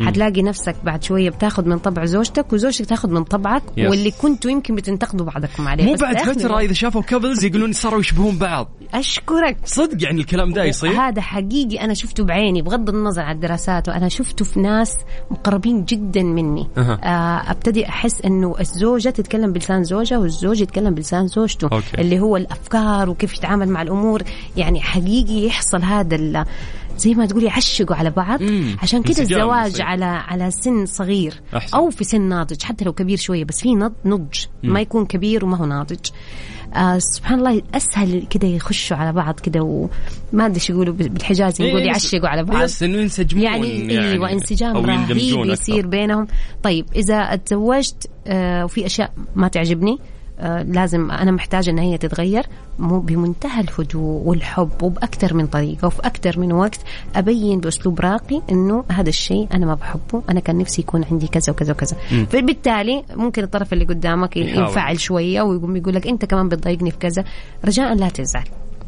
حتلاقي نفسك بعد شوية بتاخذ من طبع زوجتك وزوجتك تاخذ من طبعك Yes. واللي كنتوا يمكن بتنتقدوا بعضكم عليه مو بعد فترة. إذا شافوا couples يقولون صاروا يشبهون بعض أشكرك صدق يعني الكلام ده يصير هذا حقيقي أنا شفته بعيني بغض النظر عن الدراسات وأنا شفته في ناس مقربين جدا مني أها. آه أبتدي أحس إنه الزوجة تتكلم بلسان زوجها والزوج يتكلم بلسان زوجته okay. اللي هو الأفكار وكيف يتعامل مع الأمور يعني حقيقي يحصل هذا ال- زي ما تقولي يعشقوا على بعض مم. عشان كذا الزواج يصير. على على سن صغير أحسن. أو في سن ناضج حتى لو كبير شوية بس في نض- نضج ما يكون كبير وما هو ناضج آه سبحان الله أسهل كده يخشوا على بعض كده وما أدري إيش يقولوا بالحجاز نقول إيه، يعشقوا على بعض يس انه ينسجمون يعني, يعني أيوه انسجام رهيب يصير. بينهم طيب إذا تزوجت آه وفي أشياء ما تعجبني لازم أنا محتاجة إن هي تتغير مو بمنتهى الهدوء والحب وبأكثر من طريقة وفي أكثر من وقت أبين بأسلوب راقي إنه هذا الشيء أنا ما بحبه أنا كان نفسي يكون عندي كذا وكذا وكذا. فبالتالي ممكن الطرف اللي قدامك. ينفعل شوية ويقوم يقول لك أنت كمان بتضايقني في كذا. رجاء لا تزعل.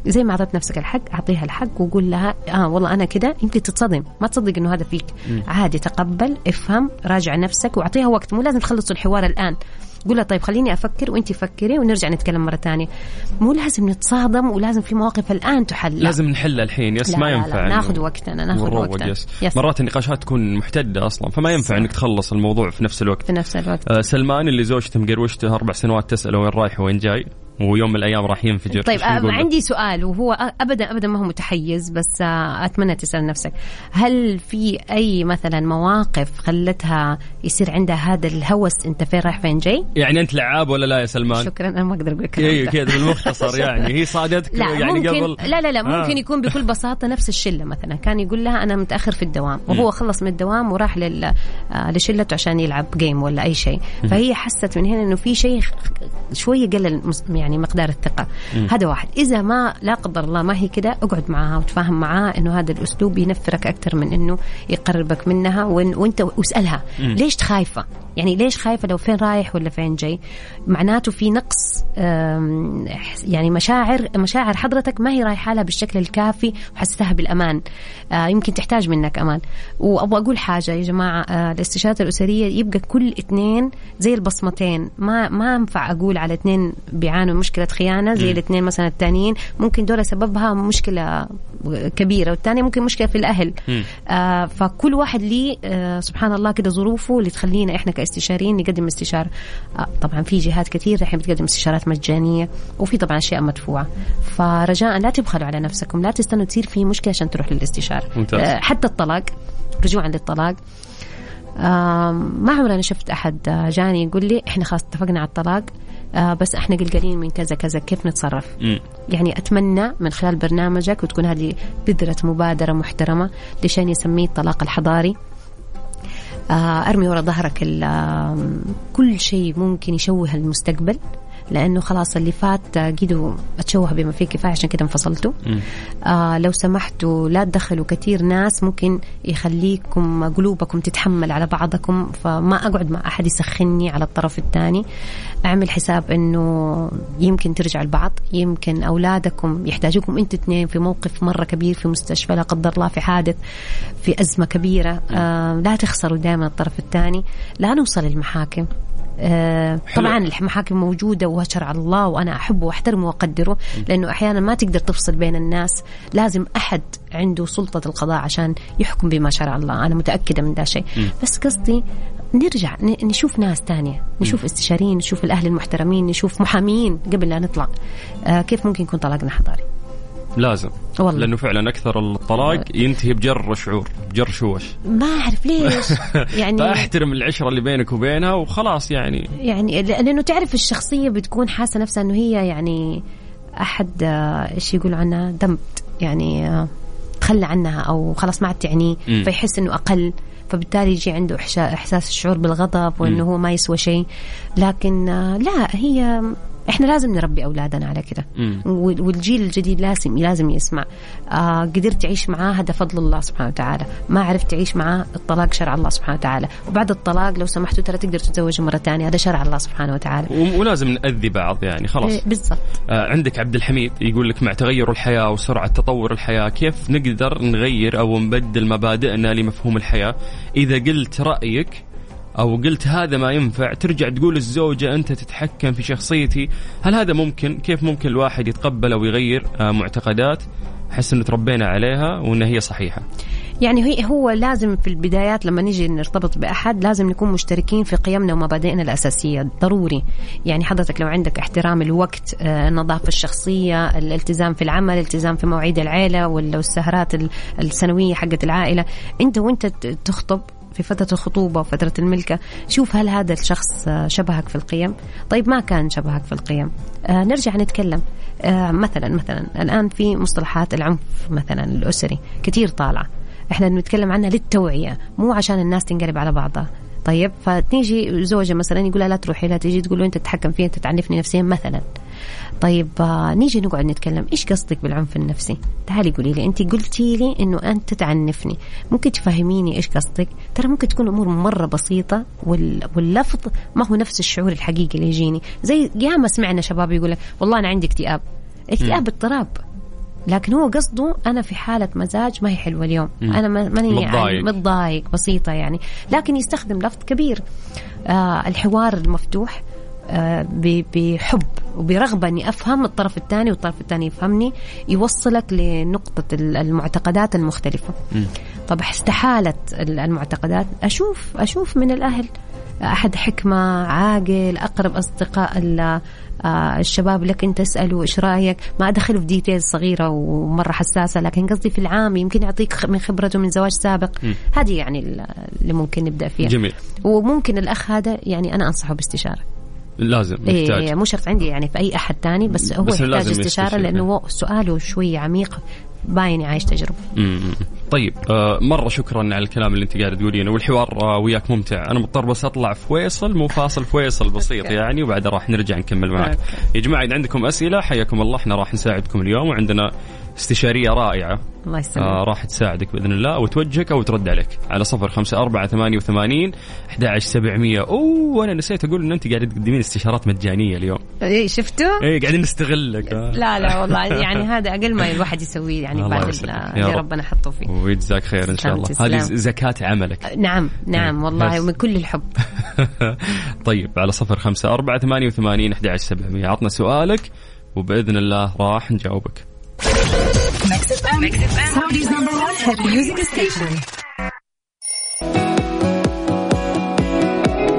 زي ما أعطيت نفسك الحق أعطيها الحق وقول لها آه والله أنا كده يمكن تتصدم ما تصدق إنه هذا فيك. عادي تقبل افهم راجع نفسك وأعطيها وقت. مو لازم تخلصوا الحوار الآن. قول لها طيب خليني أفكر وأنت فكري ونرجع نتكلم مرة ثانية. مو لازم نتصادم ولازم في مواقف الآن تحل. لا. لازم نحل الحين. yes لا ما لا ينفع لا. إنه ناخذ وقتنا ناخذ وقتنا. yes. yes. مرات النقاشات تكون محتدة أصلا فما ينفع إنك تخلص الموضوع في نفس الوقت. في نفس الوقت. آه، سلمان اللي زوجته مقروشته أربع سنوات تسأله وين رايح وين جاي. ويوم من الأيام راح ينفجر. طيب؟ عندي سؤال وهو ابدا ابدا ما هو متحيز بس آه، أتمنى تسأل نفسك. هل في أي مثلا مواقف خلتها يصير عندها هذا الهوس أنت فين رايح فين جاي؟ يعني أنت لعاب ولا لا يا سلمان؟ شكرا أنا ما أقدر أقول الكلام أيوه. كذا بالمختصر يعني. هي صادتك لا يعني ممكن قبل. لا لا لا ممكن آه. يكون بكل بساطة نفس الشلة مثلا. كان يقول لها أنا متأخر في الدوام وهو خلص من الدوام وراح لل آه، لشلته عشان يلعب جيم ولا أي شيء. فهي حست من هنا إنه في شيء شوية قلل يعني مقدار الثقة. هذا واحد. إذا ما لا قدر الله ما هي كده اقعد معاها وتفاهم معاها إنه هذا الأسلوب ينفرك أكثر من إنه يقربك منها وإن وإنت واسألها. ليش خايفة؟ يعني ليش خايفة؟ لو فين رايح ولا فين جاي؟ معناته في نقص يعني مشاعر مشاعر حضرتك ما هي رايحة لها بالشكل الكافي وحسستها بالأمان. آه، يمكن تحتاج منك أمان. وأبغى أقول حاجة يا جماعة آه، الاستشارات الأسرية يبقى كل اثنين زي البصمتين. ما ما ينفع أقول على اثنين بيعانوا من مشكلة خيانة زي الاثنين مثلا الثانيين ممكن دول سببها مشكلة كبيرة والثانيه ممكن مشكلة في الأهل. آه فكل واحد ليه آه سبحان الله كده ظروفه اللي تخلينا إحنا كاستشاريين نقدم استشارة. آه طبعا في جهات كثير الحين بتقدم استشارات مجانية وفي طبعا أشياء مدفوعة. فرجاء لا تبخلوا على نفسكم لا تستنوا تصير في مشكلة عشان تروح للاستشارة. ممتاز. آه حتى الطلاق رجوعا للطلاق. آم، ما عمري أنا شفت أحد آه، جاني يقول لي إحنا خلاص اتفقنا على الطلاق. آه، بس إحنا قلقانين من كذا كذا كيف نتصرف؟ مم. يعني أتمنى من خلال برنامجك وتكون هذه بذرة مبادرة محترمة لشأن يسميه الطلاق الحضاري. آه، أرمي ورا ظهرك كل شيء ممكن يشوه المستقبل. لأنه خلاص اللي فات قيدوا أتشوه بما فيه كفاية عشان كده انفصلتوا. آه لو سمحتوا لا تدخلوا كثير ناس ممكن يخليكم قلوبكم تتحمل على بعضكم فما أقعد مع أحد يسخني على الطرف الثاني. أعمل حساب إنه يمكن ترجع لبعض يمكن أولادكم يحتاجوكم أنتوا اثنين في موقف مرة كبير في مستشفى لا قدر الله في حادث في أزمة كبيرة. آه لا تخسروا دائما الطرف الثاني. لا نوصل للمحاكم. آه،. طبعا المحاكم موجودة وهو شرع الله وأنا احبه واحترمه وأقدره لأنه أحيانا ما تقدر تفصل بين الناس لازم أحد عنده سلطة القضاء عشان يحكم بما شرع الله. أنا متأكدة من ده الشيء بس قصدي نرجع نشوف ناس تانية نشوف استشاريين نشوف الأهل المحترمين نشوف محامين قبل لا نطلع. آه كيف ممكن يكون طلاقنا حضاري؟ لازم. والله. لأنه فعلا أكثر الطلاق ينتهي بجر شعور بجر شوش. ما أعرف ليش. يعني فاحترم العشرة اللي بينك وبينها وخلاص يعني. يعني لأنه تعرف الشخصية بتكون حاسة نفسها إنه هي يعني أحد آه، إيش يقول عنها؟ دمت. يعني آه، تخلى عنها أو خلاص ما عاد تعنيه. فيحس إنه أقل. فبالتالي يجي عنده إحساس الشعور بالغضب وإنه هو ما يسوى شيء. لكن آه، لا هي إحنا لازم نربي أولادنا على كده. والجيل الجديد لازم لازم يسمع. آه قدرت تعيش معاه هذا فضل الله سبحانه وتعالى. ما عرفت تعيش معاه الطلاق شرع الله سبحانه وتعالى. وبعد الطلاق لو سمحتوا ترى تقدر تتزوجوا مرة ثانية. هذا شرع الله سبحانه وتعالى. ولازم نأذي بعض يعني خلاص. إيه، بالضبط. آه، عندك عبد الحميد يقول لك مع تغير الحياة وسرعة تطور الحياة كيف نقدر نغير أو نبدل مبادئنا لمفهوم الحياة؟ إذا قلت رأيك أو قلت هذا ما ينفع ترجع تقول الزوجة أنت تتحكم في شخصيتي. هل هذا ممكن؟ كيف ممكن الواحد يتقبل أو يغير آه، معتقدات؟ حس إنه تربينا عليها وان هي صحيحة. يعني هي هو لازم في البدايات لما نيجي نرتبط بأحد لازم نكون مشتركين في قيمنا ومبادئنا الأساسية. ضروري. يعني حضرتك لو عندك احترام الوقت آه، النظافة الشخصية الالتزام في العمل الالتزام في مواعيد العيلة ولا السهرات ال- السنوية حقت العائلة. أنت وأنت ت- تخطب في فترة الخطوبة وفترة الملكة. شوف هل هذا الشخص آه، شبهك في القيم؟ طيب ما كان شبهك في القيم؟ آه نرجع نتكلم. آه مثلا مثلا الآن في مصطلحات العنف مثلا الأسري كثير طالعة. إحنا بنتكلم عنها للتوعية مو عشان الناس تنقلب على بعضها. طيب فتيجي زوجة مثلا يقول لا تروحي لا تيجي تقول له أنت تتحكم فيها أنت تعنفني نفسيا مثلا. طيب آه، نيجي نقعد نتكلم. إيش قصدك بالعنف النفسي؟ تعالي قولي لي انت قلتي لي إنه أنت تعنفني. ممكن تفهميني إيش قصدك؟ ترى ممكن تكون امور مرة بسيطة وال... واللفظ ما هو نفس الشعور الحقيقي اللي يجيني. زي ياما سمعنا شباب يقول لك والله أنا عندي اكتئاب. اكتئاب اضطراب. لكن هو قصده أنا في حالة مزاج ما هي حلوة اليوم. مم. أنا ما- ماني يعني متضايق. بسيطة يعني. لكن يستخدم لفظ كبير. آه الحوار المفتوح. بحب وبرغبة إني أفهم الطرف الثاني والطرف الثاني يفهمني يوصلك لنقطة ال- المعتقدات المختلفة. طب استحالت ال- المعتقدات؟ أشوف أشوف من الأهل. أحد حكمة عاقل أقرب أصدقاء ال- آه، الشباب. لك انت اساله إيش رأيك؟ ما ادخله في ديتيلز صغيرة ومرة حساسة لكن قصدي في العام يمكن يعطيك من خبرته من زواج سابق. هذه يعني ال- اللي ممكن نبدأ فيها. جميل. وممكن الأخ هذا يعني أنا أنصحه باستشارة. لازم إيه نحتاج مو شرط عندي يعني في أي أحد تاني بس هو بس يحتاج لازم استشارة. لأنه سؤاله شوية عميق باين عايش تجربة. مم. طيب آه مرة شكرا على الكلام اللي أنت قاعد تقولينه والحوار آه وياك ممتع. أنا مضطر بس أطلع فويصل مو فاصل فويصل بسيط يعني وبعدها راح نرجع نكمل معك. يا جماعة إذا عندكم أسئلة حياكم الله إحنا راح نساعدكم اليوم وعندنا استشارية رائعة. الله يسلمك. آه راح تساعدك بإذن الله أو توجهك أو ترد عليك. على صفر خمسة أربعة ثمانية وثمانين أحد عشر سبعمية. أوه أنا نسيت أقول إن أنت قاعدة تقدمين استشارات مجانية اليوم. إيه شفتوا؟ إيه قاعدين نستغلك. آه. لا لا والله يعني هذا أقل ما الواحد يسويه يعني بعد اللي رب. ربنا حطه فيه. ويجزاك خير إن شاء الله. هذه. زكاة عملك. نعم نعم بس. والله ومن كل الحب. طيب على صفر خمسة أربعة ثمانية وثمانين أحد عشر سبعمية. عطنا سؤالك وبإذن الله راح نجاوبك.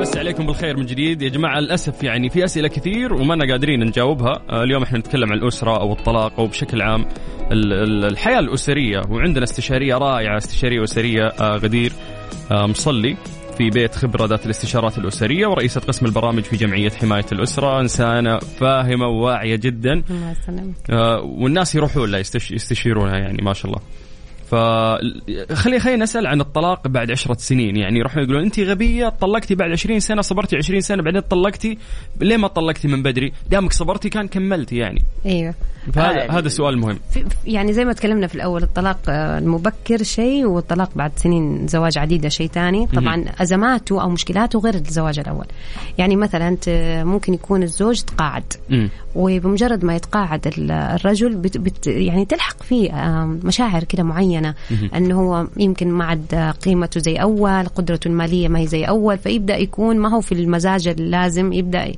بس عليكم بالخير من جديد. يا جماعة للأسف يعني في أسئلة كثير وما قادرين نجاوبها. آه، اليوم إحنا نتكلم عن الأسرة أو الطلاق أو بشكل عام ال- ال- الحياة الأسرية. وعندنا استشارية رائعة استشارية أسرية آه، غدير آه، مصلي. في بيت خبرة ذات الاستشارات الأسرية ورئيسة قسم البرامج في جمعية حماية الأسرة إنسانة فاهمة وواعية جدا. الله آه، والناس يروحون له يستش- يستشيرونها يعني ما شاء الله. ف خلي خلينا نسال عن الطلاق بعد عشرة سنين. يعني يروحون يقولون انت غبية طلقتي بعد 20 سنة صبرتي 20 سنة بعدين طلقتي. ليه ما طلقتي من بدري؟ دامك صبرتي كان كملتي يعني. أيوه فهذا آه، هذا سؤال مهم. يعني زي ما تكلمنا في الأول الطلاق آه، المبكر شيء والطلاق بعد سنين زواج عديدة شيء ثاني. طبعا أزماته أو مشكلاته غير الزواج الأول. يعني مثلا ممكن يكون الزوج تقاعد. مم. وبمجرد ما يتقاعد ال- الرجل بت بت يعني تلحق فيه مشاعر كده معينة انه هو يمكن ما عاد قيمته زي أول قدرته المالية ما هي زي أول فيبدأ يكون ما هو في المزاج اللازم يبدأ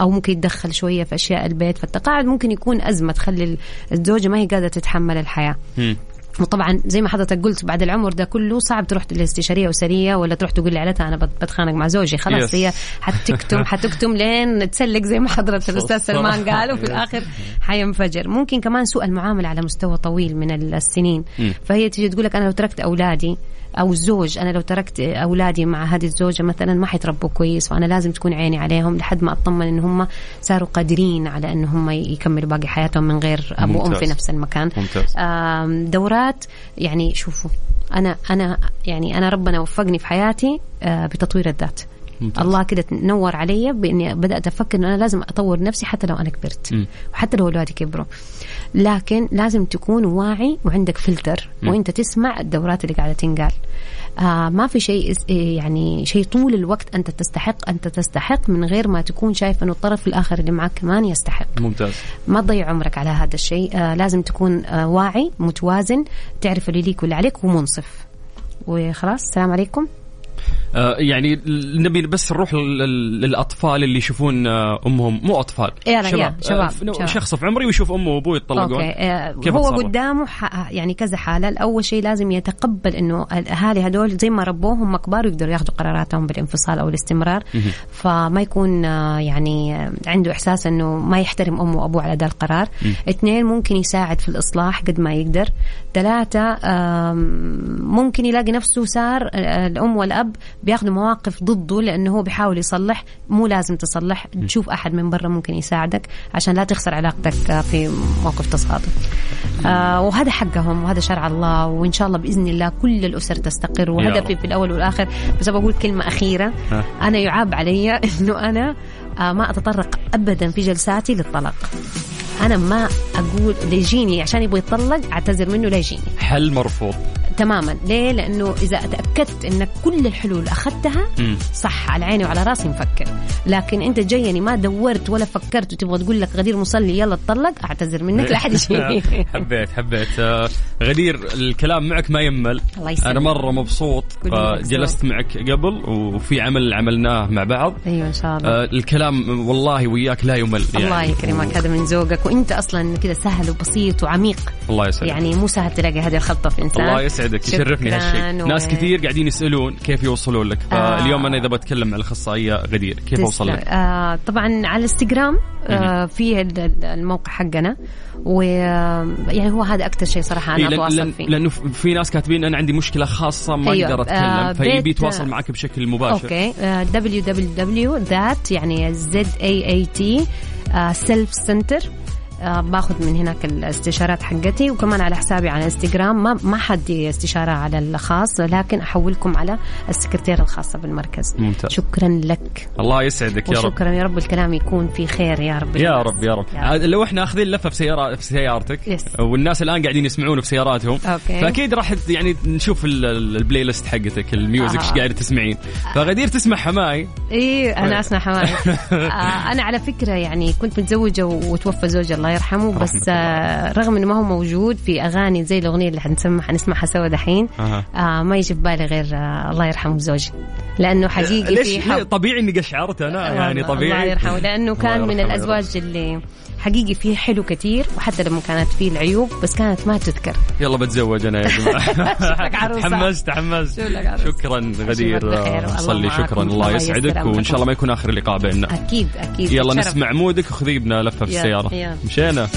أو ممكن يتدخل شوية في أشياء البيت. فالتقاعد ممكن يكون أزمة تخلي الزوجة ما هي قادرة تتحمل الحياة. وطبعا زي ما حضرتك قلت بعد العمر ده كله صعب تروح لاستشاريه اسريه ولا تروح تقول لعيلتها أنا بت- بتخانق مع زوجي. خلاص Yes. هي حتكتم حتكتم لين تسلق زي ما حضرة الأستاذ سلمان قال وفي الآخر حينفجر. ممكن كمان سوء المعاملة على مستوى طويل من السنين. فهي تيجي تقول لك أنا لو تركت أولادي أو الزوج أنا لو تركت أولادي مع هذه الزوجة مثلا ما حيتربوا كويس فانا لازم تكون عيني عليهم لحد ما أطمن إن هم صاروا قادرين على إن هم يكملوا باقي حياتهم من غير اب وام في. نفس المكان ممتاز. دورات يعني شوفوا أنا أنا يعني أنا ربنا وفقني في حياتي آه، بتطوير الذات ممتاز. الله كده نور علي بإني بدأت أفكر انه أنا لازم أطور نفسي حتى لو أنا كبرت. مم. وحتى لو أولادي كبروا. لكن لازم تكون واعي وعندك فلتر مم. وأنت تسمع الدورات اللي قاعدة تنقال. آه ما في شيء إيه يعني شيء طول الوقت أنت تستحق أنت تستحق من غير ما تكون شايف إنه الطرف الآخر اللي معك كمان يستحق. ممتاز. ما تضيع عمرك على هذا الشيء. آه لازم تكون آه واعي متوازن تعرف اللي ليك واللي عليك ومنصف. وخلاص السلام عليكم. يعني ال- نبي بس نروح لل- لل- للأطفال اللي يشوفون آه أمهم. مو أطفال. لا، يا، شباب، آه، شباب. شخص في عمري ويشوف أمه وأبوه يتطلقون. okay آه كيف هو؟ قدامه يعني كذا حالة. الأول شيء لازم يتقبل إنه الاهالي هدول زي ما ربوهم كبار ويقدروا ياخذوا قراراتهم بالانفصال أو الاستمرار فما يكون آه، يعني آه، عنده إحساس إنه ما يحترم أمه وأبوه على ذا القرار. اثنين ممكن يساعد في الإصلاح قد ما يقدر. ثلاثة ممكن يلاقي نفسه صار آه، الأم والأب بياخذوا مواقف ضده لأنه هو بيحاول يصلح. مو لازم تصلح. تشوف أحد من برا ممكن يساعدك عشان لا تخسر علاقتك آه، في موقف تصادم آه وهذا حقهم وهذا شرع الله وإن شاء الله بإذن الله كل الأسر تستقر. وهدفي. في الأول والآخر. بس بقول كلمة أخيرة. أنا يعاب علي إنه أنا آه ما أتطرق ابدا في جلساتي للطلاق. أنا ما أقول اللي يجيني عشان يبغى يتطلق أعتذر منه لا يجيني حل مرفوض. تماما. ليه؟ لأنه إذا تأكدت انك كل الحلول أخذتها. صح على عيني وعلى راسي نفكر لكن أنت جايني ما دورت ولا فكرت وتبغى تقول لك غدير مصلي يلا اتطلق أعتذر منك لا أحد يجيني حبيت حبيت. آه، غدير الكلام معك ما يمل. الله يسلمك. أنا مرة مبسوط. جلست معك قبل وفي عمل عملناه مع بعض. أيوه إن شاء الله. آه، الكلام والله وياك لا يمل الله يكرمك هذا من ذوقك. وأنت أصلا كذا سهل وبسيط وعميق. الله يسعدك يعني مو سهل تلاقي هذه الخلطة في إنسان. الله يسعدك يشرفني هالشيء و- ناس كثير قاعدين يسألون كيف يوصلون لك آه. فاليوم أنا إذا بتكلم مع الأخصائية غدير كيف أوصل تسلم. لك آه طبعا على الإنستغرام آه في ال- ال- الموقع حقنا و آه، يعني هو هذا أكثر شيء صراحة إيه، أنا لأن- أتواصل لأن- فيه لأنه في ناس كاتبين أنا عندي مشكلة خاصة ما أيوة. أقدر أتكلم آه، فيبي يتواصل معك بشكل مباشر أوكي www ذات يعني z a a t self center آه، باخذ من هناك الاستشارات حقتي وكمان على حسابي على انستغرام ما ما حدي استشارة على الخاص لكن أحولكم على السكرتيره الخاصه بالمركز ممتاز. شكرا لك الله يسعدك يا رب وشكرا يا رب الكلام يكون في خير يا رب يا. رب يا رب يا لو إحنا أخذين لفة في سيارة في سيارتك yes. والناس الآن قاعدين يسمعونه في سياراتهم okay. فأكيد راح يعني نشوف ال- ال- ال playlist حقتك ال music إيش آه. قاعدة تسمعين فغدير تسمع حماي إيه أنا اسمع حماي آه أنا على فكرة يعني كنت متزوجة وتوفى زوجي الله يرحمه بس رحمة آه رغم إنه ما هو موجود في أغاني زي الأغنية اللي حنسمع حنسمعها سوا دحين أها. آه ما يجي في بالي غير آه الله يرحمه زوجي لأنه حقيقي ليش في؟ حب طبيعي إني قشعرت أنا يعني والله طبيعي الله يرحمه لأنه الله كان من. الأزواج اللي حقيقي فيه حلو كثير وحتى لما كانت فيه العيوب بس كانت ما تذكر يلا بتزوج أنا يا جماعة. تحمست تحمست. شكرا غدير صلي. شكرا الله يسعدك وإن شاء الله ما. يكون آخر لقاء بيننا أكيد أكيد يلا. نسمع مودك وخذي بنا لفه في السيارة. مشينا